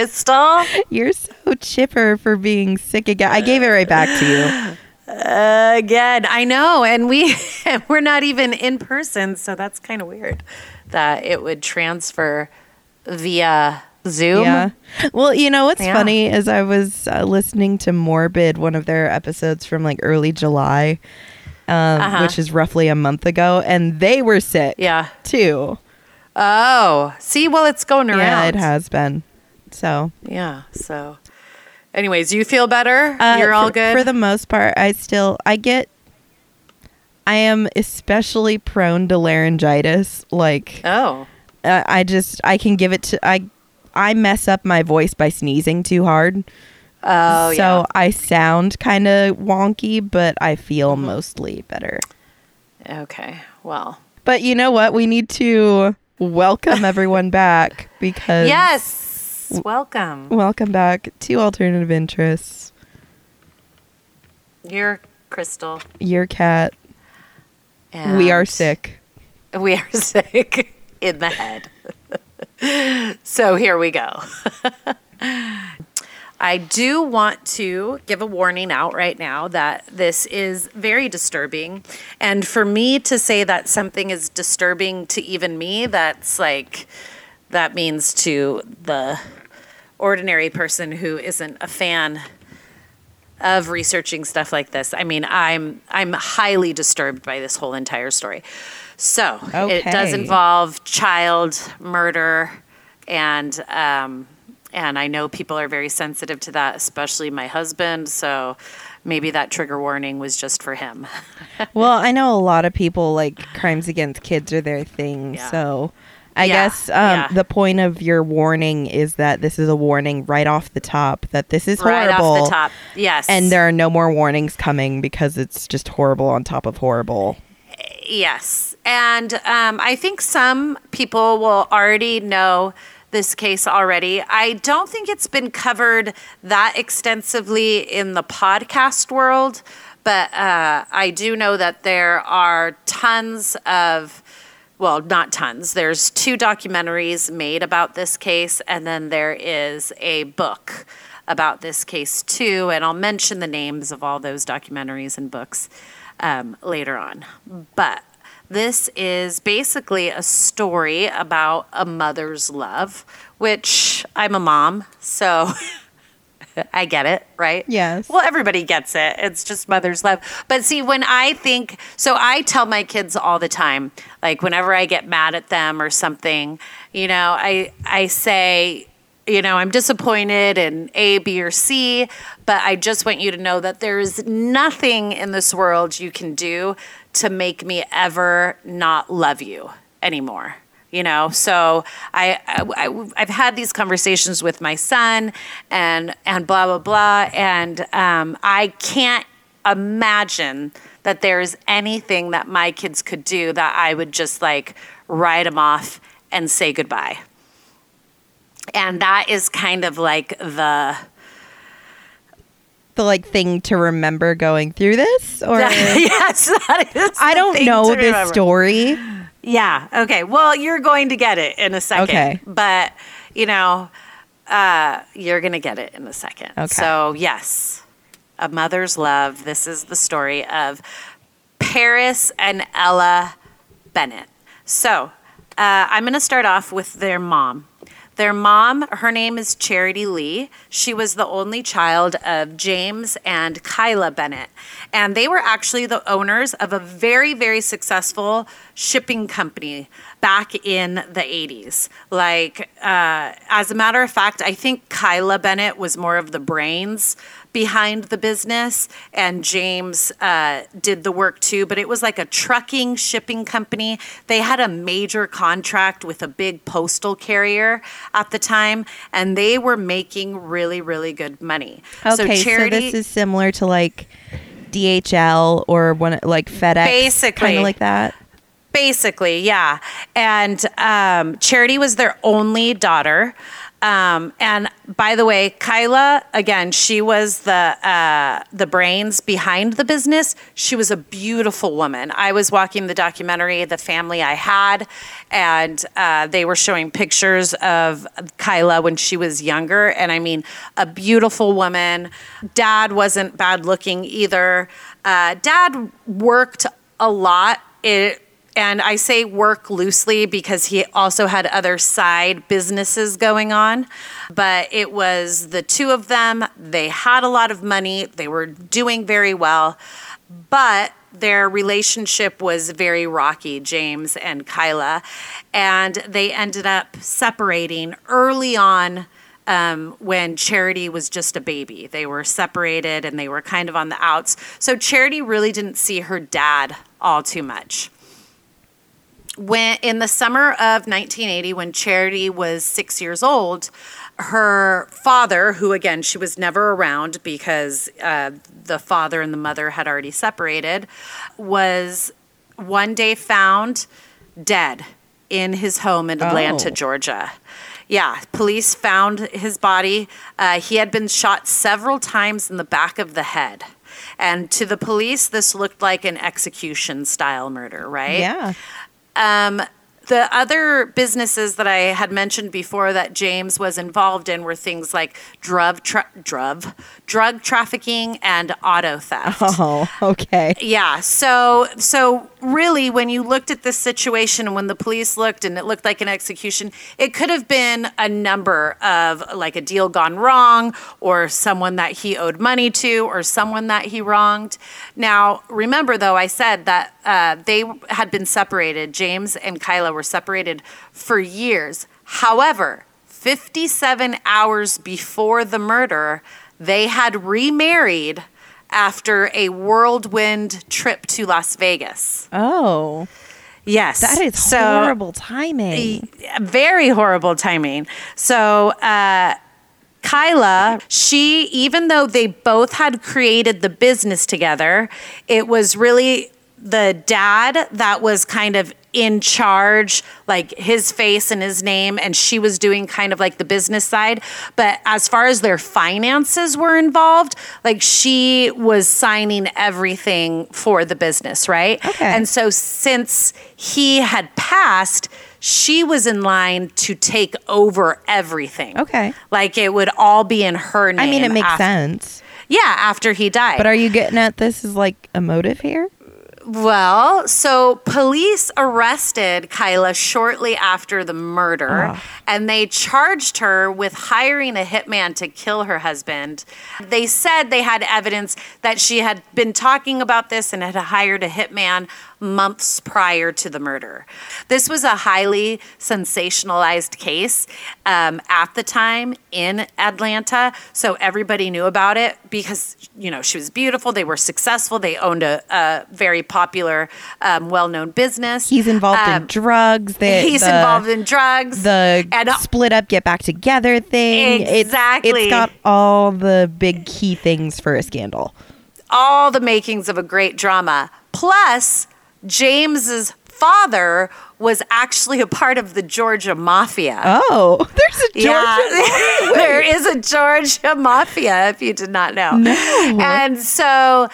Crystal. You're so chipper for being sick again. I gave it right back to you. Again, I know, and we we're not even in person, so that's kind of weird that it would transfer via Zoom. Yeah. Well, you know what's Yeah. funny is I was uh, listening to Morbid, one of their episodes from like early July, um, Uh-huh. which is roughly a month ago, and they were sick Yeah. too. Oh, see, well, it's going around. Yeah, it has been. So Yeah. So, anyways, you feel better? uh, You're all for- good for the most part. I still I get. I am especially prone to laryngitis. Like oh, uh, I just I can give it to I. I mess up my voice by sneezing too hard. oh, so yeah. I sound kind of wonky, but I feel Mm-hmm. mostly better. Okay. Well, But you know what? We need to welcome everyone back because yes. Welcome. welcome back to Alternative Interests. You're Crystal. You're cat. And we are sick. We are sick in the head. so here we go. I do want to give a warning out right now that this is very disturbing. And for me to say that something is disturbing to even me, that's like, that means to the ordinary person who isn't a fan of researching stuff like this. I mean, I'm I'm highly disturbed by this whole entire story. So it does involve child murder, and um, and I know people are very sensitive to that, especially my husband. So maybe that trigger warning was just for him. Well, I know a lot of people like crimes against kids are their thing. Yeah. So I Yeah, guess um, yeah. the point of your warning is that this is a warning right off the top that this is horrible. right off the top, yes, And there are no more warnings coming because it's just horrible on top of horrible. Yes. And um, I think some people will already know this case already. I don't think it's been covered that extensively in the podcast world, but uh, I do know that there are tons of. Well, not tons. There's two documentaries made about this case, and then there is a book about this case too. And I'll mention the names of all those documentaries and books um, later on. But this is basically a story about a mother's love, which I'm a mom, so I get it, right? Yes. Well, everybody gets it. It's just mother's love. But see, when I think, so I tell my kids all the time, like whenever I get mad at them or something, you know, I I say, you know, I'm disappointed in A, B, or C, but I just want you to know that there is nothing in this world you can do to make me ever not love you anymore. You know, so I, I I've had these conversations with my son, and and blah blah blah, and um, I can't imagine that there's anything that my kids could do that I would just like write them off and say goodbye and that is kind of like the The like thing to remember going through this or yes that is I don't know this remember. story. Yeah okay. Well you're going to get it in a second. Okay. but you know uh, you're gonna get it in a second. Okay. so yes a mother's love this is the story of paris and ella bennett. So uh, i'm gonna start off with their mom Their mom, her name is Charity Lee. She was the only child of James and Kyla Bennett. And they were actually the owners of a very, very successful shipping company back in the 80s. Like, uh, as a matter of fact, I think Kyla Bennett was more of the brains behind the business, and James uh, did the work too. But it was like a trucking shipping company. They had a major contract with a big postal carrier at the time, and they were making really, really good money. Okay, so, this is similar to like DHL or one like FedEx, Basically. kind of like that. Basically, yeah. And um, Charity was their only daughter. Um, and by the way, Kyla, again, she was the uh, the brains behind the business. She was a beautiful woman. I was walking the documentary, the family I had, and uh, they were showing pictures of Kyla when she was younger. And I mean, a beautiful woman. Dad wasn't bad looking either. Uh, Dad worked a lot. It and I say work loosely because he also had other side businesses going on. But it was the two of them. They had a lot of money, they were doing very well. But their relationship was very rocky, James and Kyla. And they ended up separating early on. Um, when Charity was just a baby. They were separated and they were kind of on the outs. So Charity really didn't see her dad all too much when in the summer of 1980 when charity was six years old her father who again she was never around because uh, the father and the mother had already separated was one day found dead in his home in atlanta Oh. georgia yeah police found his body uh, he had been shot several times in the back of the head and to the police this looked like an execution style murder right Yeah. Um, the other businesses that I had mentioned before that James was involved in were things like drug, tra- drug, drug trafficking and auto theft. Oh, okay. Yeah. So so really when you looked at this situation and when the police looked and it looked like an execution, it could have been a number of like a deal gone wrong or someone that he owed money to or someone that he wronged. Now, remember though I said that uh, they had been separated. James and Kyla were separated for years. However, 57 hours before the murder, they had remarried after a whirlwind trip to Las Vegas. Oh, Yes. that is so, horrible timing. Very horrible timing. So, uh, Kyla, she, even though they both had created the business together, it was really the dad that was kind of in charge, like his face and his name, and she was doing kind of like the business side. But as far as their finances were involved, like she was signing everything for the business, right? Okay. And so since he had passed, she was in line to take over everything. Okay. Like it would all be in her name. I mean, it makes af- sense. Yeah, after he died. But are you getting at this as like a motive here? Well, so police arrested Kyla shortly after the murder Ah. and they charged her with hiring a hitman to kill her husband. They said they had evidence that she had been talking about this and had hired a hitman months prior to the murder. This was a highly sensationalized case um, at the time in Atlanta, so everybody knew about it because you know she was beautiful. They were successful. They owned a, a very popular, um, well-known business. He's involved in Um, drugs. The, He's the- involved in drugs. the and split up, get back together thing. It's- Exactly. it's got all the big key things for a scandal. all the makings of a great drama. Plus, James's father was actually a part of the Georgia Mafia. Oh, there's a Georgia. Yeah, there is a Georgia mafia, if you did not know. And so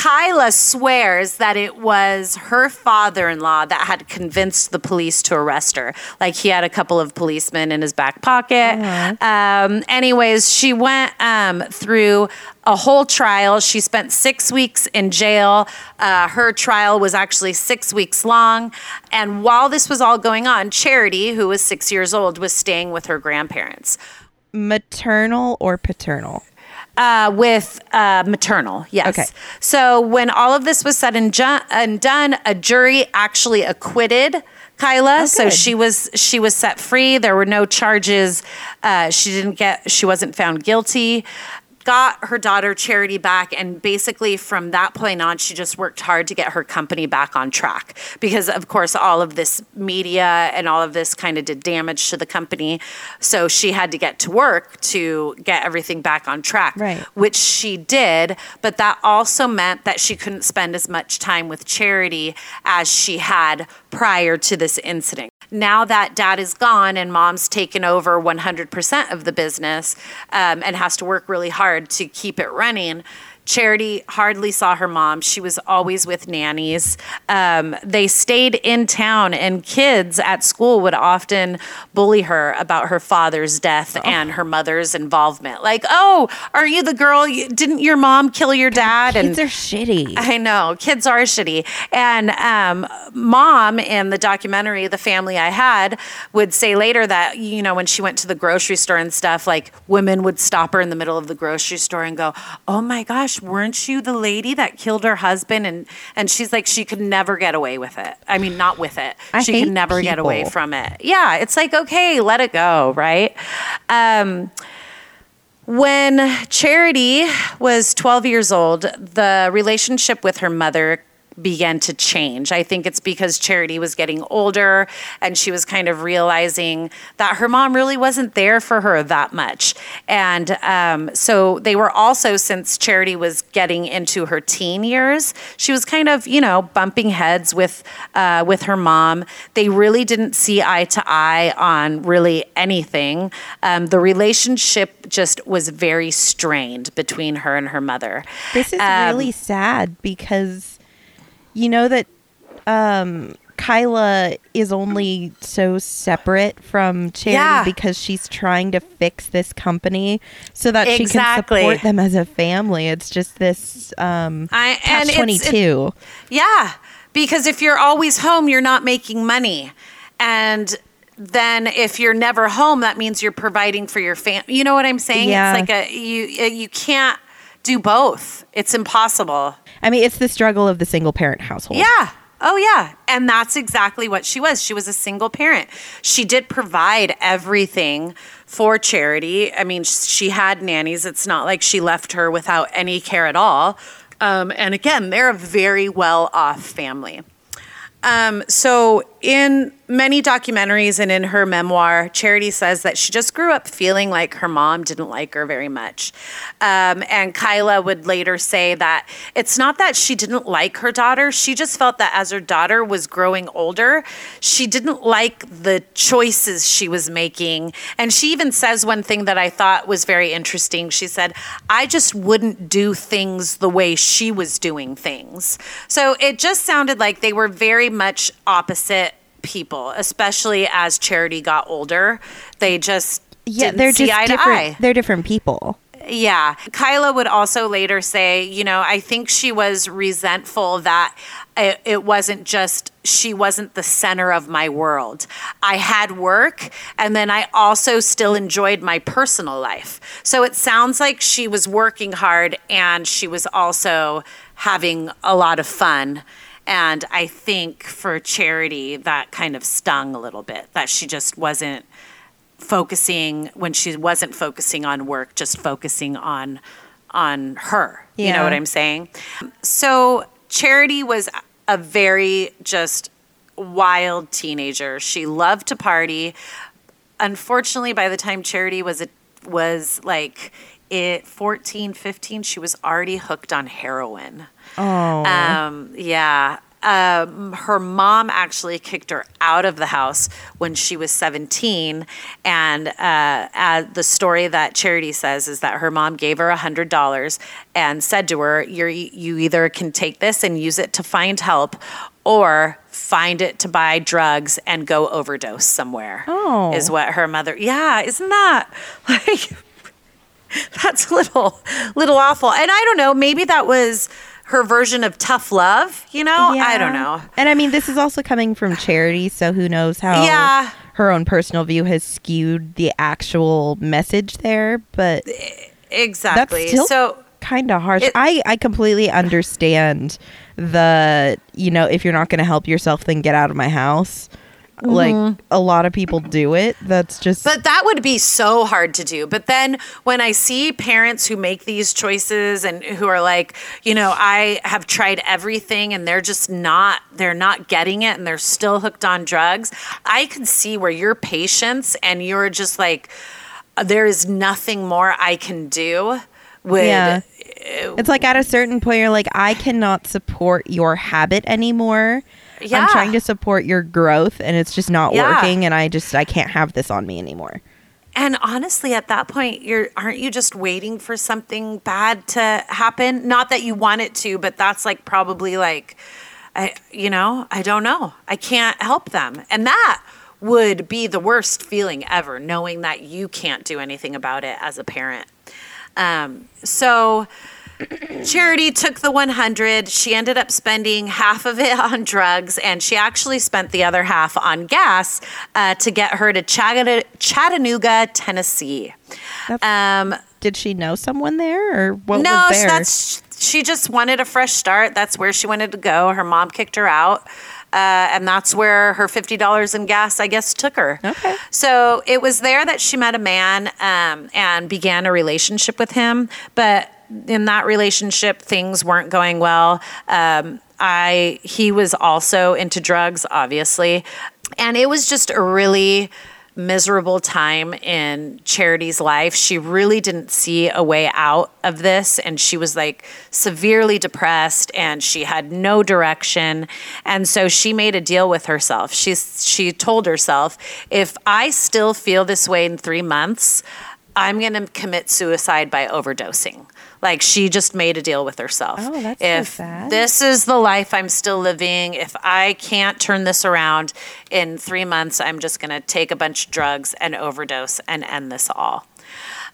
Kyla swears that it was her father in law that had convinced the police to arrest her. Like he had a couple of policemen in his back pocket. Um, anyways, she went um, through a whole trial. She spent six weeks in jail. Uh, her trial was actually six weeks long. And while this was all going on, Charity, who was six years old, was staying with her grandparents. Maternal or paternal? Uh, with uh, maternal, yes. Okay. So when all of this was said and, ju- and done, a jury actually acquitted Kyla. so she was she was set free. There were no charges. Uh, she didn't get. She wasn't found guilty. Got her daughter Charity back, and basically from that point on, she just worked hard to get her company back on track because, of course, all of this media and all of this kind of did damage to the company. So she had to get to work to get everything back on track, Right. which she did. But that also meant that she couldn't spend as much time with Charity as she had prior to this incident. Now that dad is gone and mom's taken over 100% of the business um, and has to work really hard to keep it running. Charity hardly saw her mom. She was always with nannies. Um, they stayed in town, and kids at school would often bully her about her father's death and her mother's involvement. Like, oh, are you the girl? Didn't your mom kill your dad? Kids are shitty. I know kids are shitty. And um, mom in the documentary, The Family I Had, would say later that, you know, when she went to the grocery store and stuff, like women would stop her in the middle of the grocery store and go, Oh my gosh, weren't you the lady that killed her husband? And, and she's like, she could never get away with it. I mean, not with it. I she could never get away from it. Yeah, it's like, okay, let it go, right? Um, when Charity was 12 years old, the relationship with her mother began to change. I think it's because Charity was getting older and she was kind of realizing that her mom really wasn't there for her that much. And um, so they were also, since Charity was getting into her teen years, she was kind of, you know, bumping heads with uh, with her mom. They really didn't see eye to eye on really anything. Um, the relationship just was very strained between her and her mother. This is Um, really sad because you know that um Kyla is only so separate from Charity Yeah. because she's trying to fix this company so that she can support them as a family. It's just this um I- and catch twenty two. Yeah, because if you're always home, you're not making money. And then if you're never home, that means you're providing for your family. You know what I'm saying? Yeah. It's like a you you can't do both. It's impossible. I mean, it's the struggle of the single parent household. Yeah. Oh, yeah. And that's exactly what she was. She was a single parent. She did provide everything for charity. I mean, she had nannies. It's not like she left her without any care at all. Um, and again, they're a very well off family. Um, so, in many documentaries and in her memoir, Charity says that she just grew up feeling like her mom didn't like her very much. Um, and Kyla would later say that it's not that she didn't like her daughter, she just felt that as her daughter was growing older, she didn't like the choices she was making. And she even says one thing that I thought was very interesting. She said, I just wouldn't do things the way she was doing things. So it just sounded like they were very much opposite people, especially as Charity got older. They just Yeah, they're see just eye to different. eye. They're different people. Yeah. Kyla would also later say, you know, I think she was resentful that it, it wasn't just, she wasn't the center of my world. I had work and then I also still enjoyed my personal life. So it sounds like she was working hard and she was also having a lot of fun. And I think for Charity, that kind of stung a little bit, that she just wasn't focusing when she wasn't focusing on work just focusing on on her. You know what i'm saying? So charity was a very just wild teenager. She loved to party. Unfortunately by the time charity was a, was like it 14 15 she was already hooked on heroin Oh, um, yeah. Um, her mom actually kicked her out of the house when she was 17. And uh, uh, the story that Charity says is that her mom gave her $100 and said to her, You're, You either can take this and use it to find help or find it to buy drugs and go overdose somewhere. Oh. Is what her mother, yeah, isn't that like. that's a little little awful and i don't know maybe that was her version of tough love you know i don't know And I mean, this is also coming from Charity, so who knows how Yeah. her own personal view has skewed the actual message there, but exactly That's still so kind of harsh. It- I I completely understand the you know if you're not going to help yourself, then get out of my house. Like mm-hmm. a lot of people do it. That's just But that would be so hard to do. But then when I see parents who make these choices and who are like, you know, I have tried everything and they're just not they're not getting it and they're still hooked on drugs, I can see where your patience and you're just like uh, there is nothing more I can do would Yeah. Uh, it's like at a certain point you're like I cannot support your habit anymore. Yeah. I'm trying to support your growth and it's just not Yeah. working and I just I can't have this on me anymore. And honestly, at that point, you're aren't you just waiting for something bad to happen? Not that you want it to, but that's like probably like, I, you know, I don't know. I can't help them, and that would be the worst feeling ever, knowing that you can't do anything about it as a parent. Um, so. Charity took the 100. She ended up spending half of it on drugs, and she actually spent the other half on gas uh, to get her to Chatta- Chattanooga, Tennessee. Um, Did she know someone there or what no, was there? that's she just wanted a fresh start. That's where she wanted to go. Her mom kicked her out. Uh, and that's where her fifty dollars in gas, I guess, took her. Okay. So it was there that she met a man um, and began a relationship with him. But in that relationship, things weren't going well. Um, I he was also into drugs, obviously, and it was just a really miserable time in Charity's life. She really didn't see a way out of this and she was like severely depressed and she had no direction. And so she made a deal with herself. She's she told herself, if I still feel this way in 3 months, I'm going to commit suicide by overdosing. Like she just made a deal with herself. Oh, that's so if sad. this is the life I'm still living, if I can't turn this around in three months, I'm just going to take a bunch of drugs and overdose and end this all.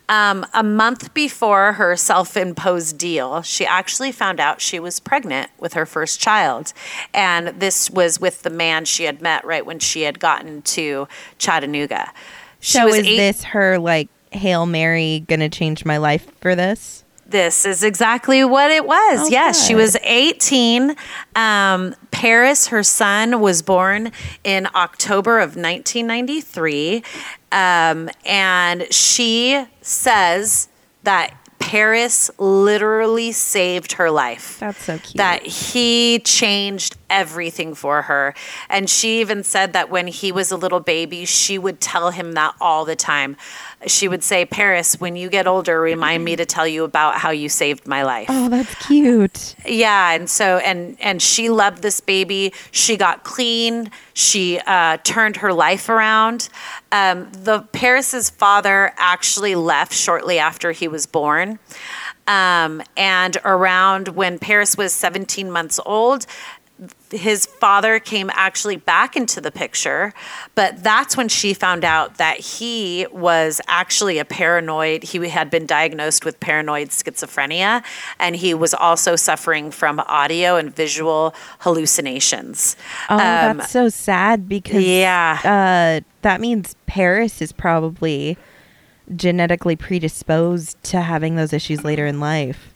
Um, a month before her self imposed deal, she actually found out she was pregnant with her first child. And this was with the man she had met right when she had gotten to Chattanooga. She so was is eight- this her like Hail Mary gonna change my life for this? This is exactly what it was. Oh, yes, she was 18. Um, Paris, her son, was born in October of 1993. Um, and she says that Paris literally saved her life That's so cute. that he changed everything for her. And she even said that when he was a little baby, she would tell him that all the time. She would say, Paris, when you get older, remind me to tell you about how you saved my life. oh, that's cute. Yeah, and so and and she loved this baby. She got clean. She uh, turned her life around. Um, the Paris's father actually left shortly after he was born, um, and around when Paris was 17 months old. His father came actually back into the picture, but that's when she found out that he was actually a paranoid. He had been diagnosed with paranoid schizophrenia, and he was also suffering from audio and visual hallucinations. Oh, Um, that's so sad because yeah. uh, that means Paris is probably genetically predisposed to having those issues later in life.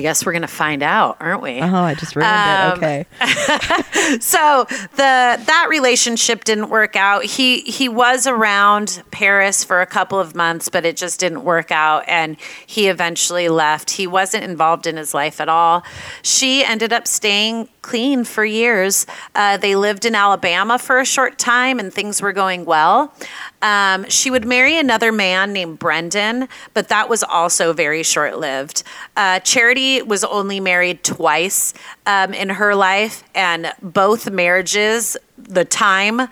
I guess we're gonna find out, aren't we? Oh, I just ruined Um, it. Okay. so the that relationship didn't work out. He he was around Paris for a couple of months, but it just didn't work out, and he eventually left. He wasn't involved in his life at all. She ended up staying clean for years. Uh, they lived in Alabama for a short time, and things were going well. Um, she would marry another man named Brendan, but that was also very short lived. Uh, Charity was only married twice um, in her life, and both marriages, the time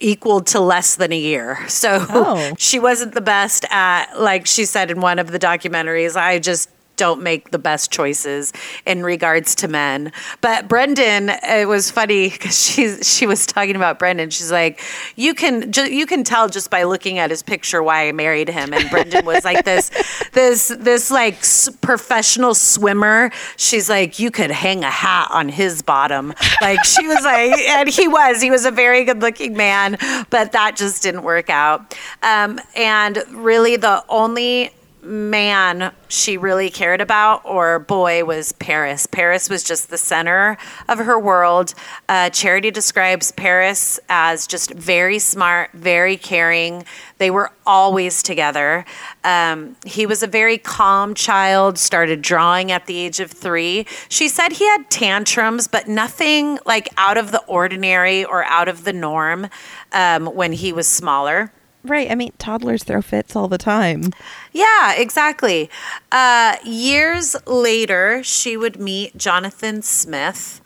equaled to less than a year. So Oh. she wasn't the best at, like she said in one of the documentaries, I just don't make the best choices in regards to men. But Brendan, it was funny because she she was talking about Brendan. She's like, you can ju- you can tell just by looking at his picture why I married him. And Brendan was like this this this like professional swimmer. She's like, you could hang a hat on his bottom. Like she was like, and he was he was a very good looking man, but that just didn't work out. Um, and really, the only man she really cared about or boy was Paris. Paris was just the center of her world. Uh, Charity describes Paris as just very smart, very caring. They were always together. Um, he was a very calm child, started drawing at the age of three. She said he had tantrums, but nothing like out of the ordinary or out of the norm um, when he was smaller. Right. I mean, toddlers throw fits all the time. Yeah, exactly. Uh, years later, she would meet Jonathan Smith.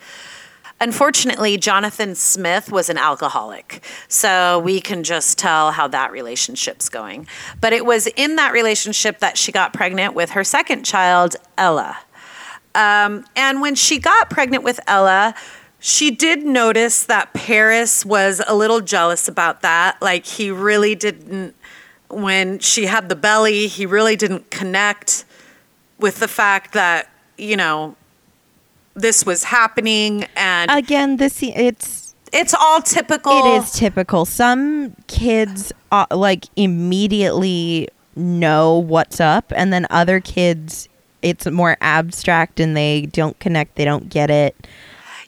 Unfortunately, Jonathan Smith was an alcoholic. So we can just tell how that relationship's going. But it was in that relationship that she got pregnant with her second child, Ella. Um, and when she got pregnant with Ella, she did notice that Paris was a little jealous about that. Like, he really didn't, when she had the belly, he really didn't connect with the fact that, you know, this was happening. And Again, this it's it's all typical. it is typical. Some kids uh, like immediately know what's up, and then other kids it's more abstract and they don't connect. They don't get it.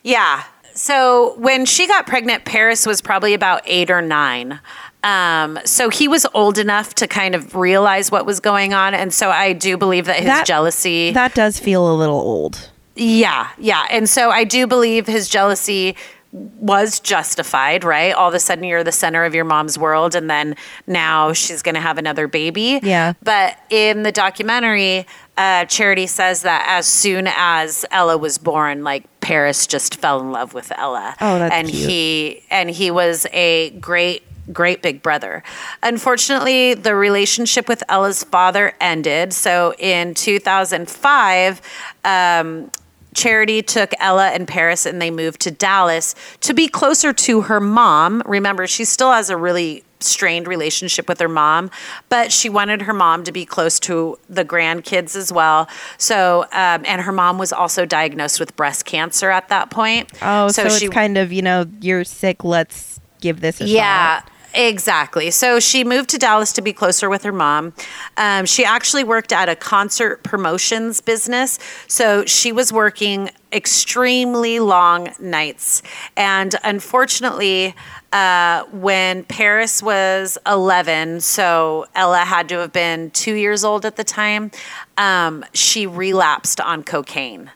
Yeah. So when she got pregnant, Paris was probably about eight or nine. Um, so he was old enough to kind of realize what was going on. And so I do believe that his That- jealousy. That does feel a little old. yeah. Yeah. And so I do believe his jealousy was justified, right? All of a sudden you're the center of your mom's world and then now she's going to have another baby. Yeah. But in the documentary, uh, Charity says that as soon as Ella was born, like Paris just fell in love with Ella. Oh, that's and cute. he and he was a great great big brother. Unfortunately, the relationship with Ella's father ended. So in 2005, um, Charity took Ella and Paris and they moved to Dallas to be closer to her mom. Remember, she still has a really strained relationship with her mom, but she wanted her mom to be close to the grandkids as well. So, um, and her mom was also diagnosed with breast cancer at that point. Oh, so, it's kind of you know you're sick. Let's give this a yeah. shot. Exactly. So she moved to Dallas to be closer with her mom. Um, she actually worked at a concert promotions business. So she was working extremely long nights. And unfortunately, uh, when Paris was 11, so Ella had to have been two years old at the time, um, she relapsed on cocaine.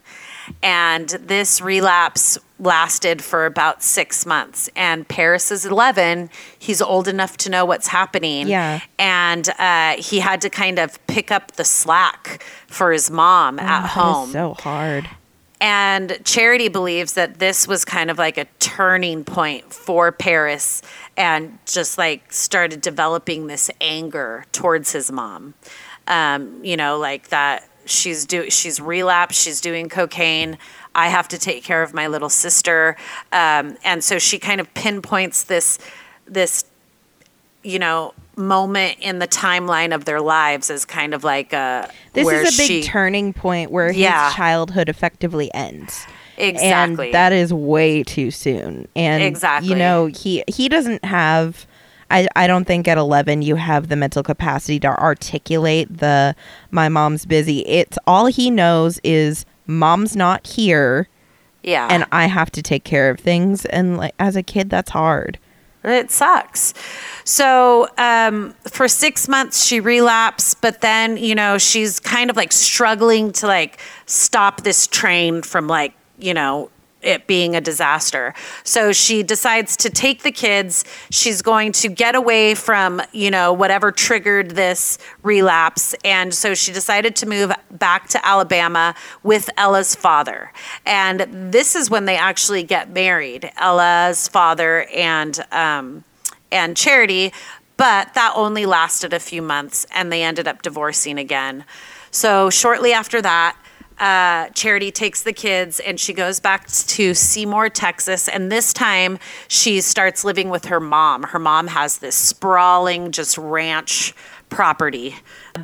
And this relapse lasted for about six months. And Paris is 11. He's old enough to know what's happening. Yeah. And uh, he had to kind of pick up the slack for his mom at Oh, is home. so hard. And Charity believes that this was kind of like a turning point for Paris and just like started developing this anger towards his mom. Um, you know, like that she's do she's relapsed, she's doing cocaine. I have to take care of my little sister. Um, and so she kind of pinpoints this this you know moment in the timeline of their lives as kind of like a This is a big she, turning point where Yeah. his childhood effectively ends. Exactly. And that is way too soon. And Exactly. you know, he he doesn't have I, I don't think at 11 you have the mental capacity to articulate the my mom's busy. It's all he knows is mom's not here yeah and I have to take care of things and like as a kid that's hard. It sucks. So um, for six months she relapsed, but then you know she's kind of like struggling to like stop this train from like you know it being a disaster. So she decides to take the kids. She's going to get away from, you know, whatever triggered this relapse. And so she decided to move back to Alabama with Ella's father. And this is when they actually get married, Ella's father and um, and Charity, but that only lasted a few months and they ended up divorcing again. So shortly after that, uh, Charity takes the kids and she goes back to Seymour, Texas. And this time she starts living with her mom. Her mom has this sprawling, just ranch property.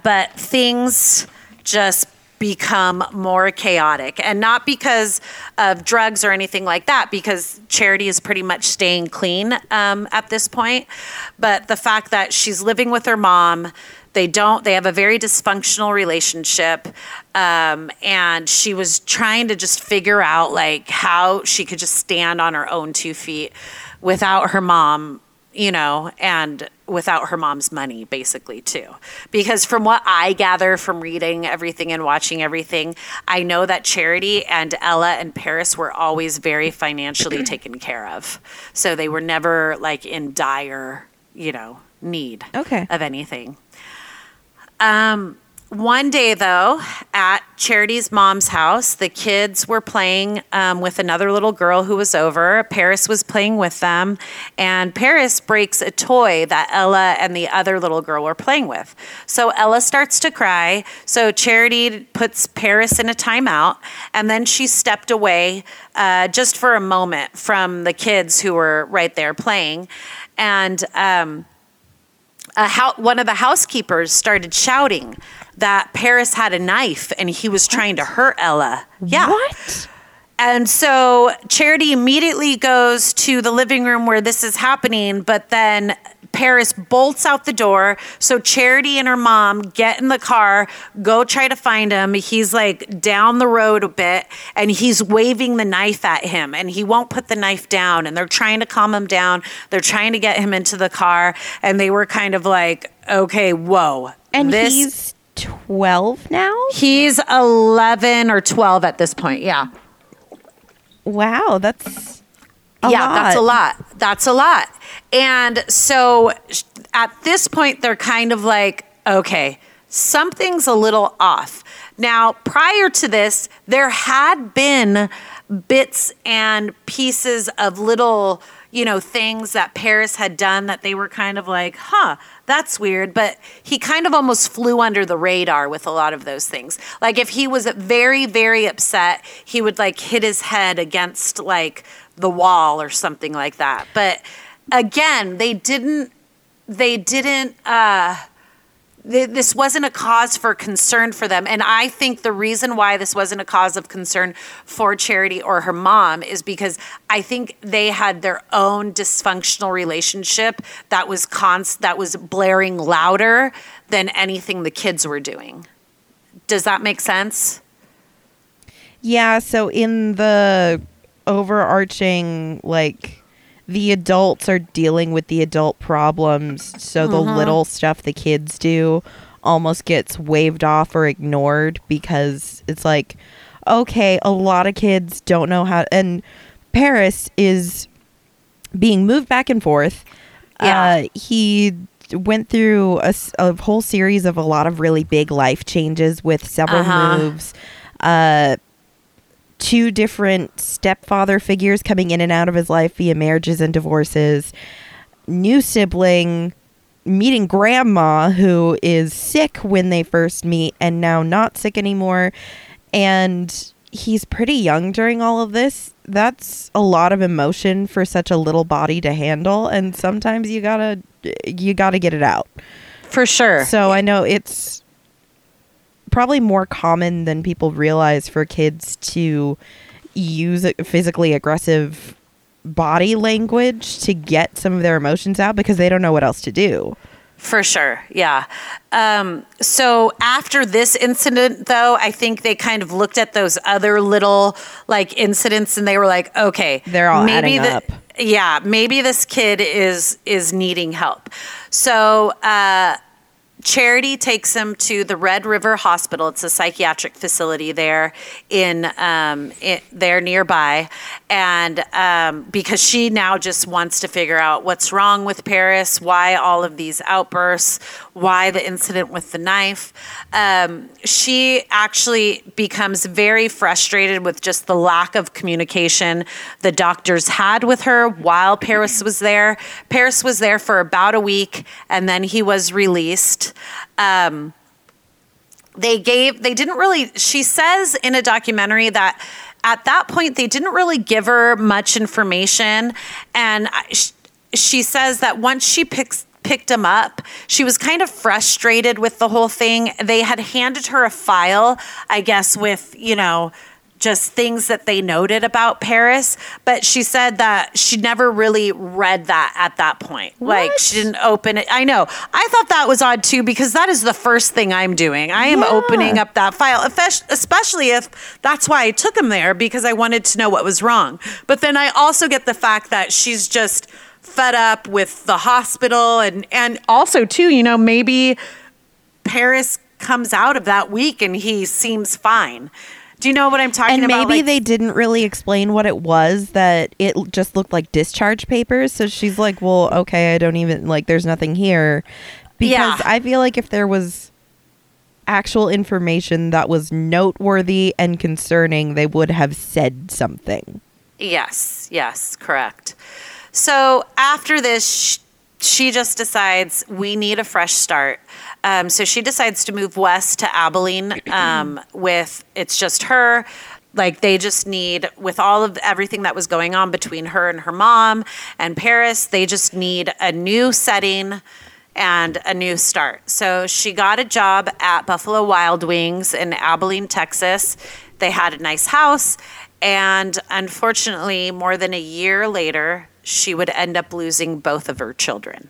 But things just become more chaotic and not because of drugs or anything like that because charity is pretty much staying clean um, at this point but the fact that she's living with her mom they don't they have a very dysfunctional relationship um, and she was trying to just figure out like how she could just stand on her own two feet without her mom you know, and without her mom's money, basically, too. Because from what I gather from reading everything and watching everything, I know that Charity and Ella and Paris were always very financially taken care of. So they were never like in dire, you know, need Okay. of anything. Um, one day, though, at Charity's mom's house, the kids were playing um, with another little girl who was over. Paris was playing with them, and Paris breaks a toy that Ella and the other little girl were playing with. So Ella starts to cry. So Charity puts Paris in a timeout, and then she stepped away uh, just for a moment from the kids who were right there playing. And um, a hou- one of the housekeepers started shouting that Paris had a knife and he was trying to hurt Ella. Yeah. What? And so Charity immediately goes to the living room where this is happening, but then Paris bolts out the door. So Charity and her mom get in the car, go try to find him. He's like down the road a bit and he's waving the knife at him and he won't put the knife down. And they're trying to calm him down. They're trying to get him into the car. And they were kind of like, okay, whoa. And this- he's 12 now? He's 11 or 12 at this point. Yeah. Wow, that's a yeah, that's a lot. lot. That's a lot. And so at this point, they're kind of like, okay, something's a little off. Now, prior to this, there had been bits and pieces of little, you know, things that Paris had done that they were kind of like, huh, that's weird. But he kind of almost flew under the radar with a lot of those things. Like if he was very, very upset, he would like hit his head against like the wall or something like that. But again, they didn't, they didn't, uh, th- this wasn't a cause for concern for them. And I think the reason why this wasn't a cause of concern for Charity or her mom is because I think they had their own dysfunctional relationship that was const- that was blaring louder than anything the kids were doing. Does that make sense? Yeah, so in the overarching like the adults are dealing with the adult problems, so the little stuff the kids do almost gets waved off or ignored because it's like okay, a lot of kids don't know how and Paris is being moved back and forth. Yeah. Uh, he went through a whole series of a lot of really big life changes with several Uh-huh. moves. Uh, two different stepfather figures coming in and out of his life via marriages and divorces. New sibling meeting grandma who is sick when they first meet and now not sick anymore. And he's pretty young during all of this. That's a lot of emotion for such a little body to handle and sometimes you got to you got to get it out. For sure. So I know it's probably more common than people realize for kids to use a- physically aggressive body language to get some of their emotions out because they don't know what else to do. For sure, yeah. Um, so after this incident, though, I think they kind of looked at those other little like incidents, and they were like, "Okay, They're all adding the- up. Yeah, maybe this kid is is needing help." So uh, Charity takes him to the Red River Hospital. It's a psychiatric facility there in, um, it, there nearby, and um, because she now just wants to figure out what's wrong with Paris, why all of these outbursts, why the incident with the knife. Um, she actually becomes very frustrated with just the lack of communication the doctors had with her while Paris was there. Paris was there for about a week, and then he was released. Um, they gave they didn't really she says in a documentary that at that point they didn't really give her much information and she says that once she picks picked him up. She was kind of frustrated with the whole thing. They had handed her a file, I guess, with, you know, just things that they noted about Paris, but she said that she never really read that at that point. Like she didn't open it. I know. I thought that was odd too because that is the first thing I'm doing. I am Yeah. opening up that file, especially if that's why I took him there because I wanted to know what was wrong. But then I also get the fact that she's just fed up with the hospital and and also too, you know, maybe Paris comes out of that week and he seems fine. Do you know what I'm talking about? and about? maybe Like, they didn't really explain what it was that it just looked like discharge papers so she's like well okay i don't even like there's nothing here because Yeah. i feel like if there was actual information that was noteworthy and concerning they would have said something Yes, yes, correct. So after this, she just decides we need a fresh start. Um, so she decides to move west to Abilene um, with it's just her. Like they just need, with all of everything that was going on between her and her mom and Paris, they just need a new setting and a new start. So she got a job at Buffalo Wild Wings in Abilene, Texas. They had a nice house. And unfortunately, more than a year later, she would end up losing both of her children.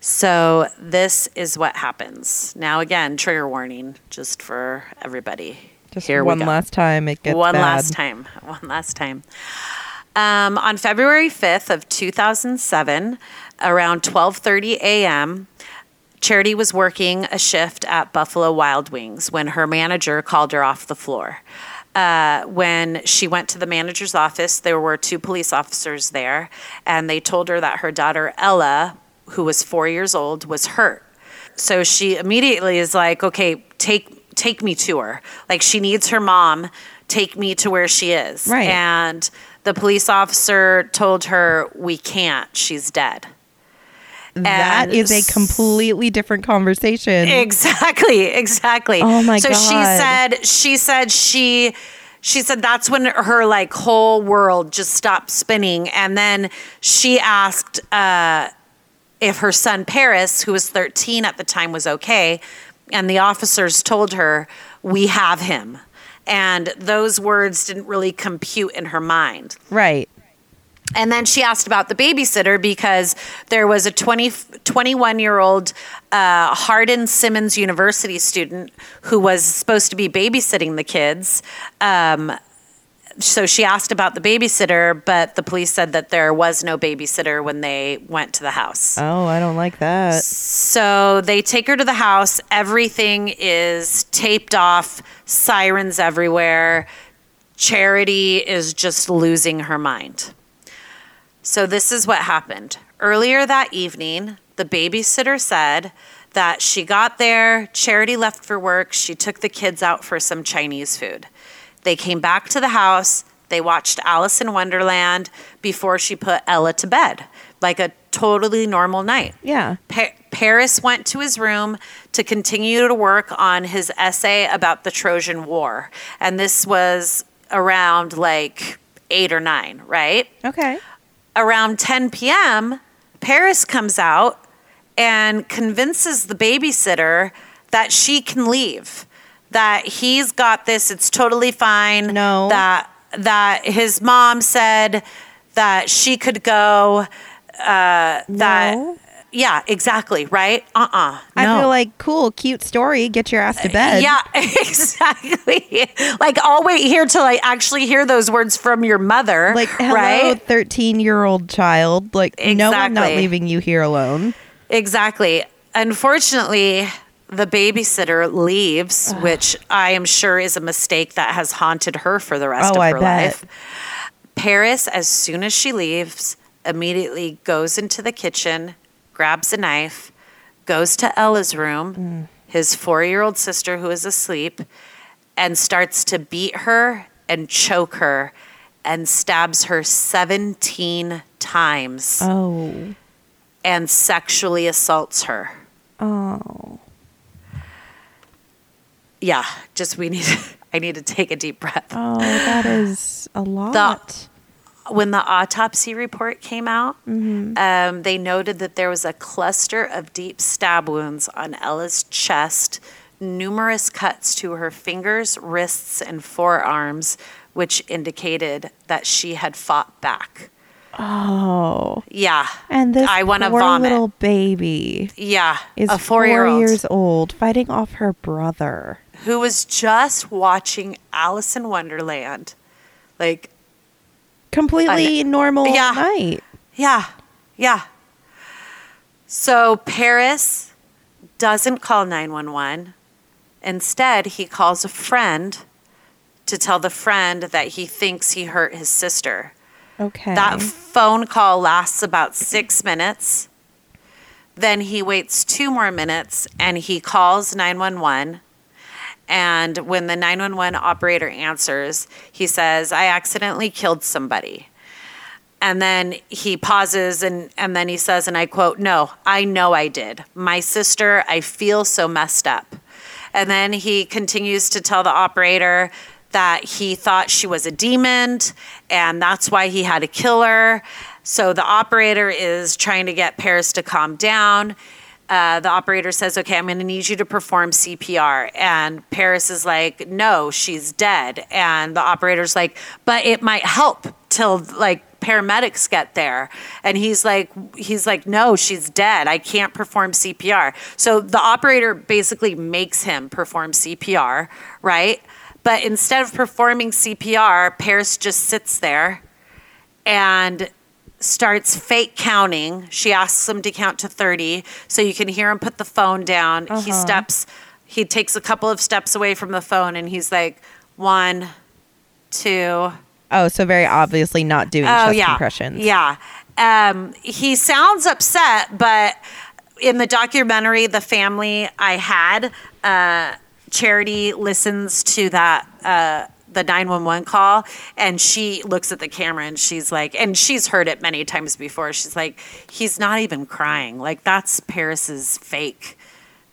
So, this is what happens. Now, again, trigger warning just for everybody. just Here we one last time it gets One bad. last time. One last time. Um, on February 5th of 2007, around 12:30 a.m., Charity was working a shift at Buffalo Wild Wings when her manager called her off the floor. Uh, when she went to the manager's office, there were two police officers there, and they told her that her daughter Ella, who was four years old, was hurt. So she immediately is like, "Okay, take take me to her. Like she needs her mom. Take me to where she is." Right. And the police officer told her, "We can't. She's dead." That is a completely different conversation Exactly, exactly. Oh my so she said she said she she said that's when her like whole world just stopped spinning and then she asked uh if her son Paris, who was 13 at the time, was okay. And the officers told her, We have him. And those words didn't really compute in her mind. right And then she asked about the babysitter because there was a 20, 21 year old uh, Hardin Simmons University student who was supposed to be babysitting the kids. Um, so she asked about the babysitter, but the police said that there was no babysitter when they went to the house. oh i don't like that So they take her to the house. Everything is taped off, sirens everywhere. Charity is just losing her mind. So this is what happened. Earlier that evening, the babysitter said that she got there, Charity left for work, she took the kids out for some Chinese food. They came back to the house, they watched Alice in Wonderland before she put Ella to bed, like a totally normal night. yeah Pa- Paris went to his room to continue to work on his essay about the Trojan War. And this was around like eight or nine, right? okay Around 10 p.m., Paris comes out and convinces the babysitter that she can leave, that he's got this, it's totally fine. No. That that his mom said that she could go. Uh, that No. Yeah, exactly, right? Uh uh I feel like cool, cute story. Get your ass to bed. Yeah, exactly. like I'll wait here till I actually hear those words from your mother. Like, hello, right? thirteen-year-old child. Like, no, I'm not leaving you here alone. Exactly. Unfortunately, the babysitter leaves, which I am sure is a mistake that has haunted her for the rest Oh, of her life. Paris, as soon as she leaves, immediately goes into the kitchen, grabs a knife, goes to Ella's room, Mm. his four year old sister who is asleep, and starts to beat her and choke her and stabs her 17 times Oh, and sexually assaults her. oh, Yeah, just we need I need to take a deep breath. oh, that is a lot. When the autopsy report came out, Mm-hmm. um, they noted that there was a cluster of deep stab wounds on Ella's chest, numerous cuts to her fingers, wrists, and forearms, which indicated that she had fought back. Oh. Yeah. And this I want to vomit. little baby yeah. is a four four year old years old fighting off her brother. who was just watching Alice in Wonderland. Like, Completely normal Yeah. night. Yeah, yeah. So Paris doesn't call 911. Instead, he calls a friend to tell the friend that he thinks he hurt his sister. Okay. That phone call lasts about six minutes. Then he waits two more minutes and he calls 911. And when the 911 operator answers, he says, I accidentally killed somebody. And then he pauses and, and then he says, and I quote, No, I know I did. My sister, I feel so messed up. And then he continues to tell the operator that he thought she was a demon and that's why he had to kill her. So the operator is trying to get Paris to calm down. Uh, the operator says, Okay, I'm going to need you to perform CPR. And Paris is like, No, she's dead. And the operator's like, But it might help till like paramedics get there and he's like he's like no she's dead i can't perform cpr so the operator basically makes him perform cpr right but instead of performing cpr paris just sits there and starts fake counting she asks him to count to 30 so you can hear him put the phone down he steps he takes a couple of steps away from the phone and he's like one two oh, so very obviously not doing Oh chest yeah, compressions. yeah. Um, he sounds upset, but in the documentary, the family I had, uh, Charity listens to that. Uh, the 911 call and she looks at the camera and she's like and she's heard it many times before she's like he's not even crying like that's paris's fake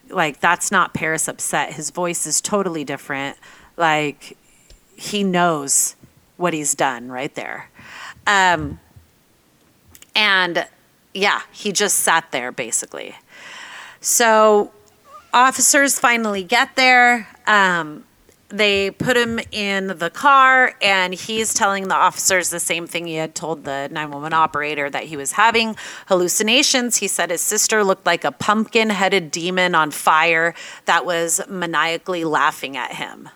like that's not paris upset his voice is totally different like he knows what he's done right there. Um, and yeah, he just sat there basically. So officers finally get there. Um, they put him in the car, and he's telling the officers the same thing he had told the 911 operator that he was having hallucinations. He said his sister looked like a pumpkin headed demon on fire that was maniacally laughing at him.